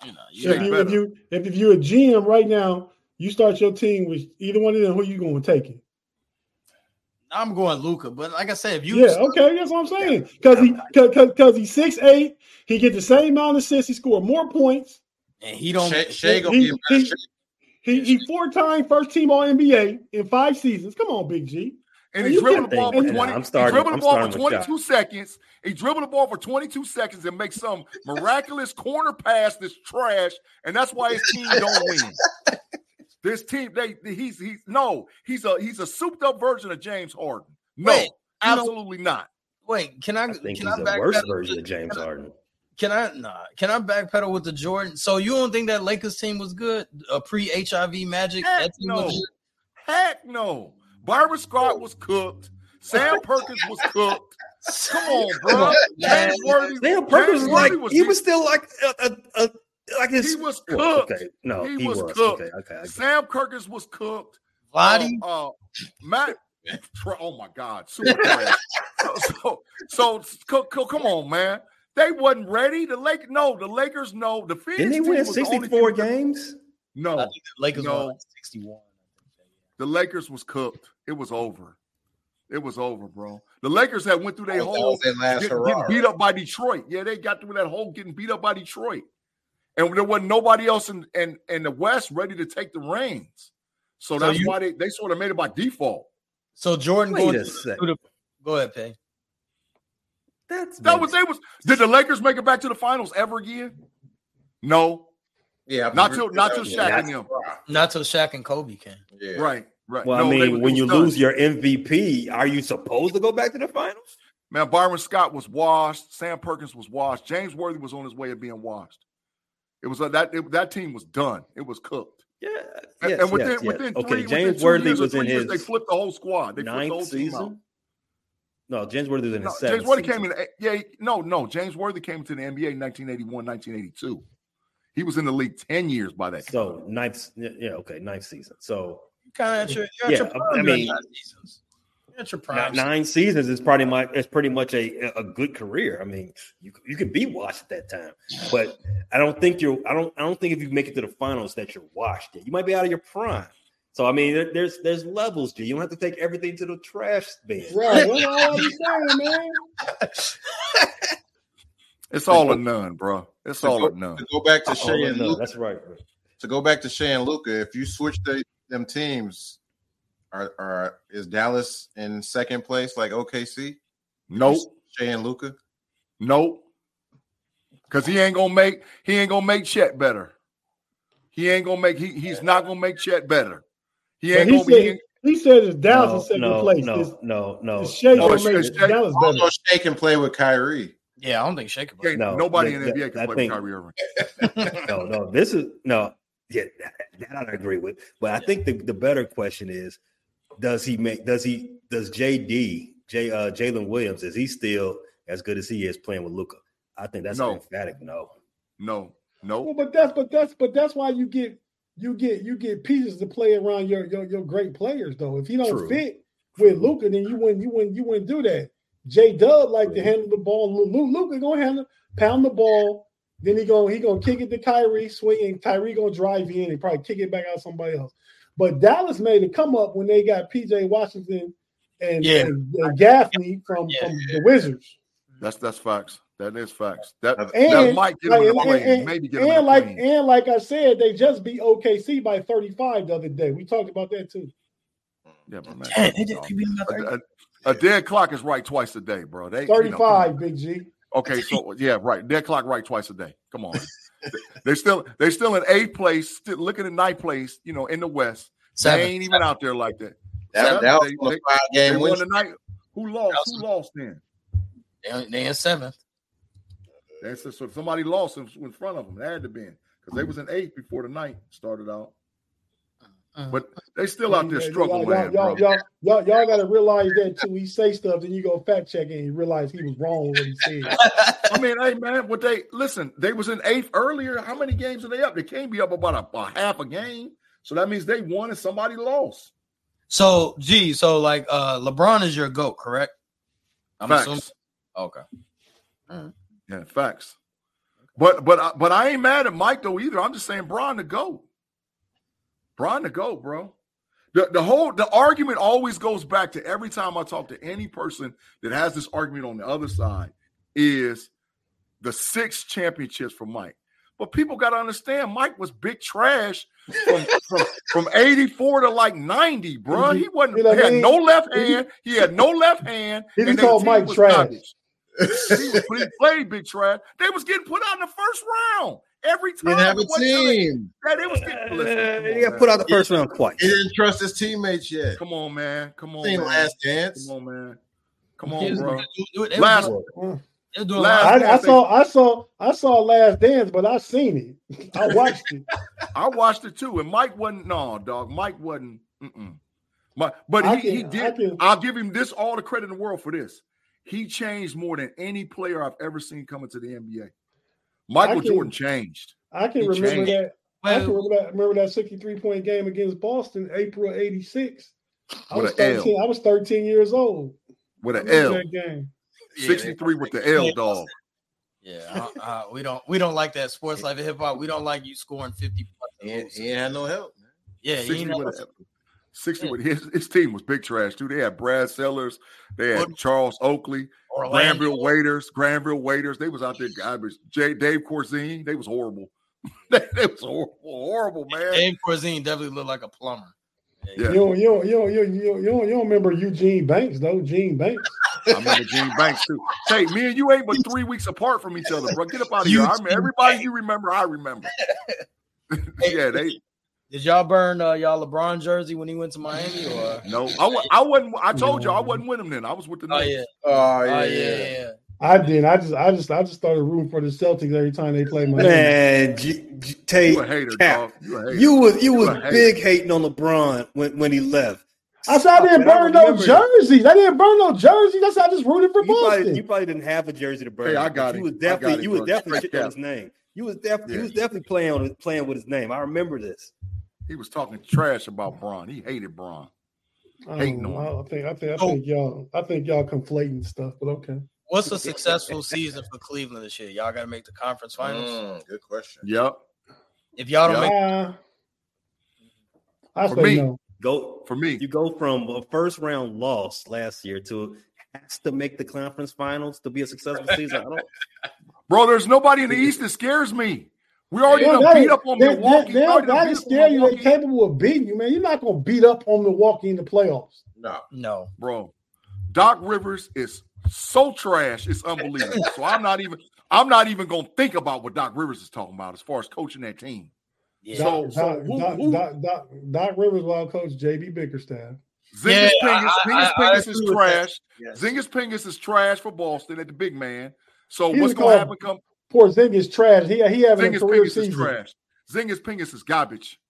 you know, you if not- you, if you, if, if you're a GM right now, you start your team with either one of them. Who you going to take it? I'm going Luka, but like I said, if you Yeah, okay, that's what I'm saying. Because he, because he's six eight, he get the same amount of assists, he score more points. and he don't, Shai, Shai gonna He- be he- He he four time first team All NBA in five seasons. Come on, Big G. And And he you dribbled the ball for and- 20. I'm starting, he starting- dribbled the I'm ball for 22 seconds. He dribbled the ball for 22 seconds and makes some miraculous corner pass that's trash, and that's why his team don't win. This team, they he's he's no, he's a he's a souped up version of James Harden. No, Wait, you know- absolutely not. wait. Can I? I think can he's I a backpedal worse version of James Harden. Can I? Nah. Can I backpedal with the Jordan? So you don't think that Lakers team was good? A pre HIV Magic. Heck That team no. was? Heck no. Byron Scott was cooked. Sam Perkins was cooked. Come on, bro. man. James Worthy, Sam Perkins was like Worthy he was still like a, a, a like his. He was well, cooked. okay, no, he, he, was, was. cooked. Okay, okay, okay. Sam Kirkus was cooked. Vladdy. Uh, uh, Matt. Oh my God, super trash. so, so, so, co- co- come on, man. They wasn't ready. The Lake, no, the Lakers, no. The Phoenix Didn't they team win was only 64 team that- games? No, the Lakers no. won like 61. the Lakers was cooked. It was over. It was over, bro. The Lakers had went through their That was- that whole was their last getting, hurrah, getting beat up by Detroit. Yeah, they got through that whole getting beat up by Detroit, and there wasn't nobody else in in, in the West ready to take the reins. So So that's you- why they, they sort of made it by default. So Jordan Wait going a to sec. the, go ahead, Pay. That's That was they was. Did the Lakers make it back to the finals ever again? No, Yeah, not till not till Yeah, Shaq and them. Not till Shaq and Kobe came. Yeah. Right, right. Well, No, I mean, was- when it you was done. lose your MVP, are you supposed to go back to the finals? man, Byron Scott was washed. Sam Perkins was washed. James Worthy was on his way of being washed. It was uh, that it, that team was done. It was cooked. Yeah, And- yes, and within, yes, yes. within three, okay. within James two Worthy years was in years, his they flipped the whole squad. They flipped the ninth whole team out. season. No, James Worthy was in No, his seventh. James Worthy season. came in. Yeah, no, no. James Worthy came to the NBA in 1981, 1982. He was in the league 10 years by that time. So ninth, yeah, okay, ninth season. So Kind of at your, you're Yeah, at your I prime during mean- seasons. You're at your Now, nine seasons is pretty much it's pretty much a a good career. I mean, you you could be washed at that time, but I don't think you're. I don't. I don't think if you make it to the finals that you're washed. Yet. You might be out of your prime. So I mean, there, there's there's levels. G. You don't have to take everything to the trash bin. Right. What all I'm saying, man? It's all or none, bro. It's all go, or none. to go back to Shai and no, Luka, that's right. bro. to go back to Shai and Luka, if you switch the, them teams, are are is Dallas in second place like OKC? Nope. Shai and Luka. Nope. Because he ain't gonna make he ain't gonna make Chet better. He ain't gonna make he, he's not gonna make Chet better. He ain't he gonna be he said ain't- he said it's Dallas in No, second no, place. no, It's- no, no, it's Shai no. gonna make it's Shai. Dallas better. Also, Shai can play with Kyrie. Yeah, I don't think Shaq. can't- No, nobody that- in the NBA that- can I play think- with Kyrie Irving. no, no. This is no. Yeah, that, that I agree with. But I think the, the better question is, does he make? Does he? Does JD J uh, Jalen Williams is he still as good as he is playing with Luka? I think that's No. emphatic no. No, no. Well, no. but that's but that's but that's why you get you get you get pieces to play around your your, your great players though. If you don't True. fit with Luka, then you wouldn't you wouldn't you wouldn't do that. J Dub like to handle the ball. Luka gonna handle pound the ball. Then he gonna he gonna kick it to Kyrie, swing, and Kyrie gonna drive in and probably kick it back out to somebody else. But Dallas made a come up when they got PJ Washington and, Yeah. and, and Gafford from, Yeah. from the Wizards. That's that's facts. That is facts. That that might get like, him in the and, plane. and- Maybe get him in and the like plane. and like I said, they just beat OKC by 35 the other day. We talked about that too. Yeah, but man, Damn, they did they beat him by 30. a, a, a dead clock is right twice a day, bro. They you know, 35. Big G. Okay, so yeah, right. Dead clock right twice a day. Come on. they still they're still in eighth place, still looking at ninth place, you know, in the West. Seven. They ain't even out there like that. That, that was they- a five They game won win. tonight. Who lost? Who lost then? They, they in seventh. That's so somebody lost in, in front of them. It had to be because they was in eighth before the night started out. But they still out there struggling, y'all, man, y'all, bro. y'all, y'all, y'all got to realize that too. He say stuff, then you go fact check and you realize he was wrong with what he said. I mean, hey man, what they listen? They was in eighth earlier. How many games are they up? They can't be up about a, a half a game. So that means they won and somebody lost. So, gee, so like uh LeBron is your goat, correct? I'm Facts. assuming. Okay. Yeah, facts. But but but I ain't mad at Mike though either. I'm just saying Brian the go. Brian to go, bro. The, the whole the argument always goes back to every time I talk to any person that has this argument on the other side is the six championships for Mike. But people got to understand Mike was big trash from, from, from 84 to like 90, bro. He wasn't You know he had no left hand. He had no left hand. He and just their called Mike trash. he, was, he played big trash. They was getting put out in the first round every time. Didn't have a It wasn't till team. Yeah, they was getting. Listen, He got put out the first round twice. He didn't trust his teammates yet. Come on, man. Come on, Seen man. Last Dance. Come on, man. Come on, bro. they was- they was Last, doing- mm. they was doing a last I, I saw, I saw, I saw Last Dance, but I seen it. I watched it. I watched it too, and Mike wasn't. No, dog. Mike wasn't. Mm-mm. My, but I he, he did. I can- I'll give him this all the credit in the world for this. He changed more than any player I've ever seen coming to the NBA. Michael can- Jordan changed. I can He remember changed. that. I can remember that. Remember that sixty-three point game against Boston, April '86. I With was a L. thirteen. I was thirteen years old. with I an L. that game. Yeah, 63 with the L, dog. Yeah, uh, uh, we don't we don't like that sports life of hip hop. We don't like you scoring fifty. plus He and ain't, losing. he ain't had no help. Man. Yeah, you 60 know, with a, 60 with his, his team was big trash too. They had Brad Sellers, they had Charles Oakley, Orlando. Granville Waiters, Granville Waiters. They was out there garbage. J. Dave Corzine, they was horrible. they, they was horrible, horrible, man. Dave Corzine definitely looked like a plumber. Yeah. You don't, you don't, you don't, you don't, you don't, you don't, you don't remember Eugene Banks though? Gene Banks. I remember Gene Banks too. Hey, me and you ain't but three weeks apart from each other, bro. Get up out of here. I remember, everybody you remember, I remember. yeah, they Did y'all burn uh, y'all LeBron jersey when he went to Miami? Or no. I, I wasn't. I told y'all I wasn't with him then. I was with the. oh yeah, Oh oh yeah, yeah, yeah. I did. I just, I just, I just started rooting for the Celtics every time they play my Man, G- G- Tate, You a hater, Cap, dog. You a hater. you was you You was a hater. big hating on LeBron when, when he left. I said I didn't Stop it. I burn no remember jerseys. I didn't burn no jerseys. That's how I just rooted for You probably, Boston. you probably didn't have a jersey to burn. Hey, I but got you it. was definitely got it, you was definitely Straight shitting on his name. You was definitely Yeah. you was definitely playing on playing with his name. I remember this. He was talking trash about Bron. He hated Bron. I, hating don't know. on I think, I think, I Oh. think y'all, I think y'all conflating stuff. But okay. What's a successful season for Cleveland this year? Y'all got to make the conference finals. Mm, good question. Yep. If y'all don't Yeah. make, Uh, I For say me, no. Go For me, you go from a first round loss last year to has to make the conference finals to be a successful season. I don't bro, there's nobody in the East that scares me. We already Yeah, done that- beat up on that- Milwaukee. that- We already done that beat is up scary. They're capable of beating you, man. You're not gonna beat up on Milwaukee in the playoffs. No. no, bro. Doc Rivers is so trash, it's unbelievable. so I'm not even I'm not even gonna think about what Doc Rivers is talking about as far as coaching that team. yeah, So- Doc, so Doc, who- Doc, who- Doc, Doc, Doc Rivers will coach JB Bickerstaff. Zingas Yeah, Pingus, I- Zingas I- I Pingus is agree with that. trash. Yes. Zingas Pingus is trash for Boston at the big man. So He what's gonna happen come Poor Zingas trash. He he having a Zingas career Pingus is season. trash. Zingas Pingus is garbage.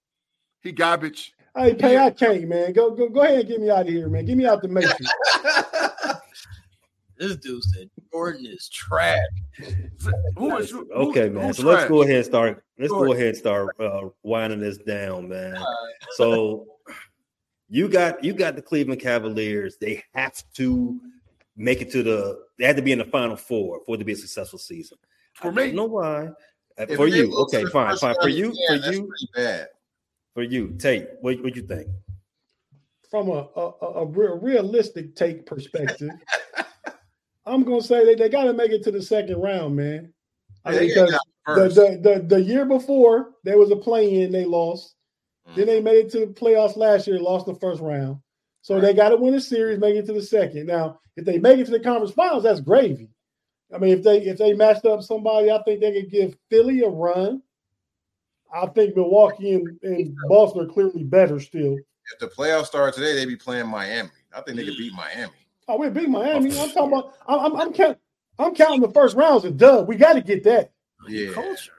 He garbage. Hey, pay, I can't, man. Go go go ahead and get me out of here, man. Get me out the matrix. this dude said Jordan is trash. Who is who, Okay, man. who's So let's trash? go ahead and start. Let's Sure. go ahead and start uh, winding this down, man. So you got you got the Cleveland Cavaliers. They have to make it to the. They had to be in the Final Four for it to be a successful season. For I me, don't why. Uh, If For you, okay, fine, fine. For you, again, for you, bad. for you. Tate, what what you think? From a a, a, a real, realistic take perspective, I'm gonna say they, they gotta make it to the second round, man. I Yeah, mean, because the, the, the, the year before there was a play in, they lost. Then they made it to the playoffs last year, lost the first round. So they got to win a series, make it to the second. Now, if they make it to the conference finals, that's gravy. I mean, if they if they matched up somebody, I think they could give Philly a run. I think Milwaukee and, and Boston are clearly better still. If the playoffs start today, they'd be playing Miami. I think they could beat Miami. Oh, we beat Miami. I'm talking about. I'm I'm, I'm, count, I'm counting the first rounds as a dub. We got to get that. Yeah. Culture.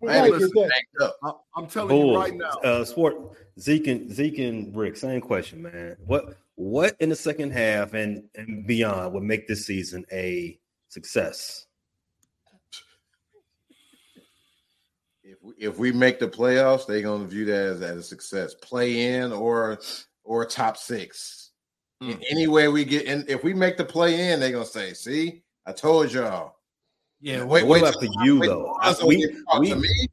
Hey, gotta listen, get that. I- I'm telling you right now. uh, sport Zeke and Zeke and Rick, same question, man. What what in the second half and and beyond would make this season a success? If we, if we make the playoffs, they're gonna view that as, as a success. Play in or or top six. Hmm. In any way we get in, if we make the play in, they're gonna say, "See, I told y'all." Yeah, What about till- for you wait though? till we we to me.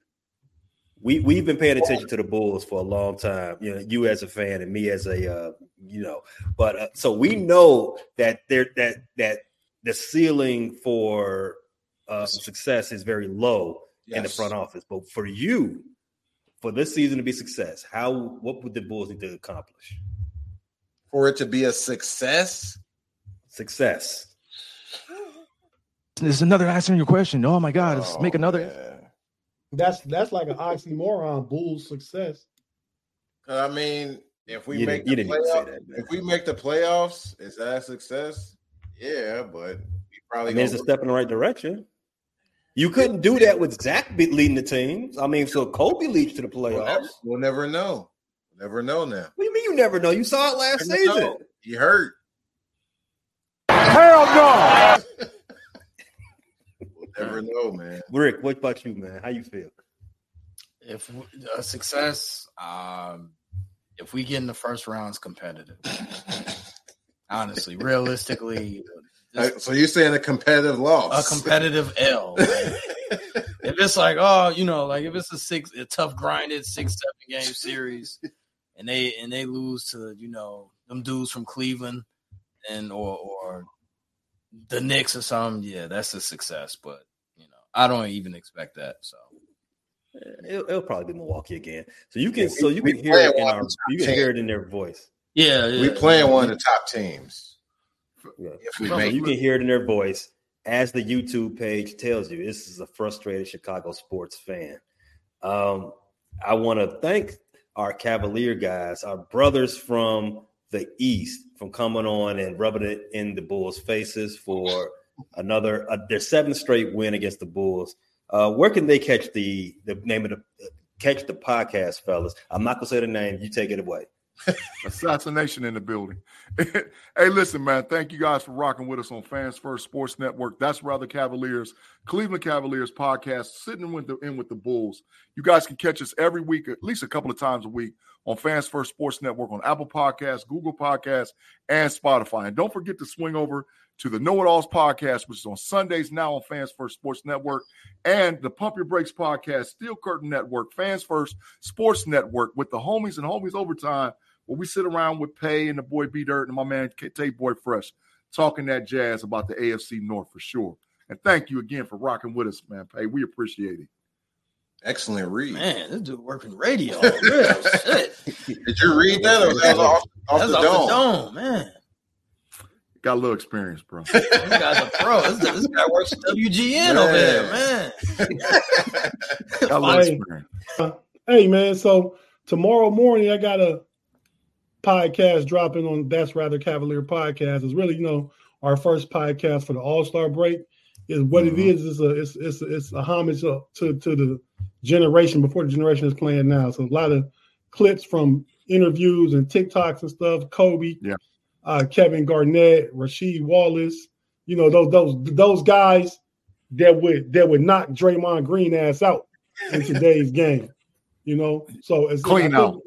We we've been paying attention to the Bulls for a long time. You know, you as a fan and me as a uh, you know, but uh, so we know that there that that the ceiling for uh, success is very low in the front office. But for you, for this season to be success, how what would the Bulls need to accomplish? For it to be a success, Success. There's another answer in your question. Oh my God, let's make another. That's that's like an oxymoron. Bulls success. Uh, I mean, if we You make the you didn't even say playoffs, that, if we make the playoffs, is that a success? Yeah, but we I probably mean, it's a gonna step in the right direction. You couldn't do that with Zach leading the teams. I mean, so Coby leads to the We'll playoffs. never, we'll never know. Never know now. What do you mean you never know? You saw it last season. know. He hurt. Hell no. Never know, man. Rick, what about you, man? How you feel? if w- a success, um, if we get in the first round, it's competitive. Honestly, realistically, Uh, So you're saying a competitive loss? a competitive L. like, if it's like, oh, you know, like if it's a six, a tough grinded six, seven game series, and they and they lose to you know them dudes from Cleveland and or or the Knicks or something, yeah, that's a success. But you know, I don't even expect that. So It'll, it'll probably be Milwaukee again. So you can, Yeah, so you can hear it in our, you top can hear it in their voice. yeah, We yeah. playing one of the top teams. Yeah. If we So make you can hear it in their voice, as the YouTube page tells you. This is a frustrated Chicago sports fan. Um, I want to thank our Cavalier guys, our brothers from the East, from coming on and rubbing it in the Bulls' faces for another uh, their seventh straight win against the Bulls. Uh, where can they catch the the name of the catch the podcast, fellas? I'm not gonna say the name. You take it away. Assassination in the building. hey, listen, man. Thank you guys for rocking with us on Fans First Sports Network. That's rather Cavaliers, Cleveland Cavaliers podcast, sitting with the, in with the Bulls. You guys can catch us every week, at least a couple of times a week, on Fans First Sports Network on Apple Podcasts, Google Podcasts, and Spotify. And don't forget to swing over to the Know It Alls podcast, which is on Sundays now on Fans First Sports Network, and the Pump Your Brakes podcast, Steel Curtain Network, Fans First Sports Network, with the homies and homies overtime, where we sit around with Pay and the boy B Dirt and my man Tate Boy Fresh, talking that jazz about the AFC North for sure. And thank you again for rocking with us, man. Pay, we appreciate it. Excellent read. man, this dude working radio. Real shit. Did you read that or that was off, off That's the off dome? the dome, man. Got a little experience, bro. This guy's a pro. This, this guy works at WGN over there, man. Got a little Hey. experience. Hey man, so tomorrow morning I got a podcast dropping on That's Rather Cavalier podcast. It's really, you know, our first podcast for the All Star break. Is what it mm-hmm. is. Is a it's it's it's a homage to, to to the generation before the generation is playing now. So a lot of clips from interviews and TikToks and stuff. Kobe, Yeah. uh, Kevin Garnett, Rasheed Wallace. You know those those those guys that would that would knock Draymond Green ass out in today's game. You know, so it's Clean I think- out.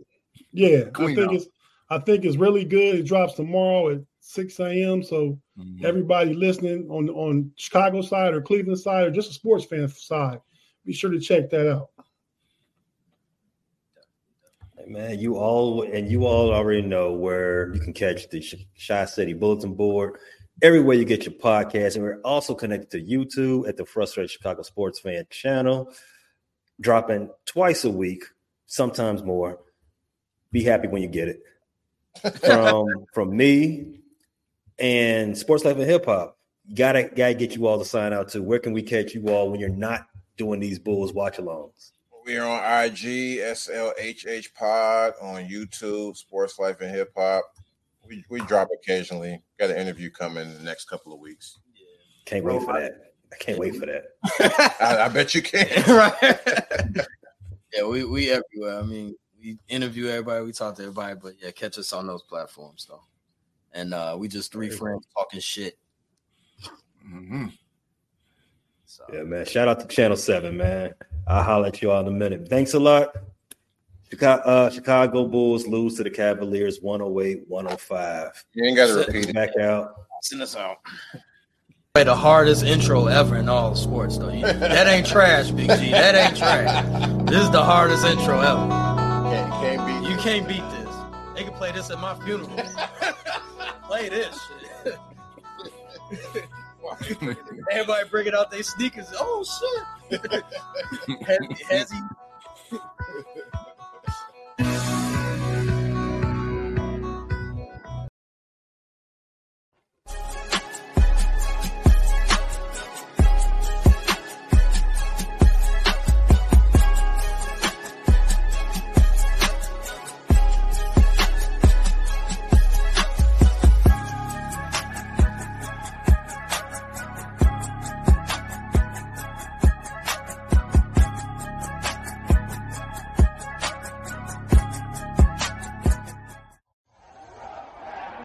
Yeah, Clean I think out. it's I think it's really good. It drops tomorrow at six a.m. So Mhm. everybody listening on on Chicago side or Cleveland side or just a sports fan side, be sure to check that out. Man, you all and you all already know where you can catch the Chi City Bulletin Board everywhere you get your podcast, and we're also connected to YouTube at the Frustrated Chicago Sports Fan channel, dropping twice a week, sometimes more. Be happy when you get it from from me and Sports Life and Hip Hop. Gotta gotta get you all to sign out to. Where can we catch you all when you're not doing these Bulls watch alongs? We are on IG, SLHH Pod, on YouTube, Sports Life and Hip Hop. We, we drop occasionally. Got an interview coming in the next couple of weeks. Can't wait for that. I can't wait for that. I, I bet you can. right? yeah, we we everywhere. I mean, we interview everybody, we talk to everybody, but yeah, catch us on those platforms though. And uh we just three friends talking shit. Mm-hmm. Yeah, man. Shout out to Channel 7, man. I'll holler at you all in a minute. Thanks a lot. Chicago, uh, Chicago Bulls lose to the Cavaliers 108 105. You ain't got to repeat it. Back out. Send us out. Play the hardest intro ever in all sports, though. You- that ain't trash, Big G. That ain't trash. This is the hardest intro ever. Can't, can't beat You can't beat this. They can play this at my funeral. play this shit. Everybody bringing out their sneakers. Oh shit! has, has he?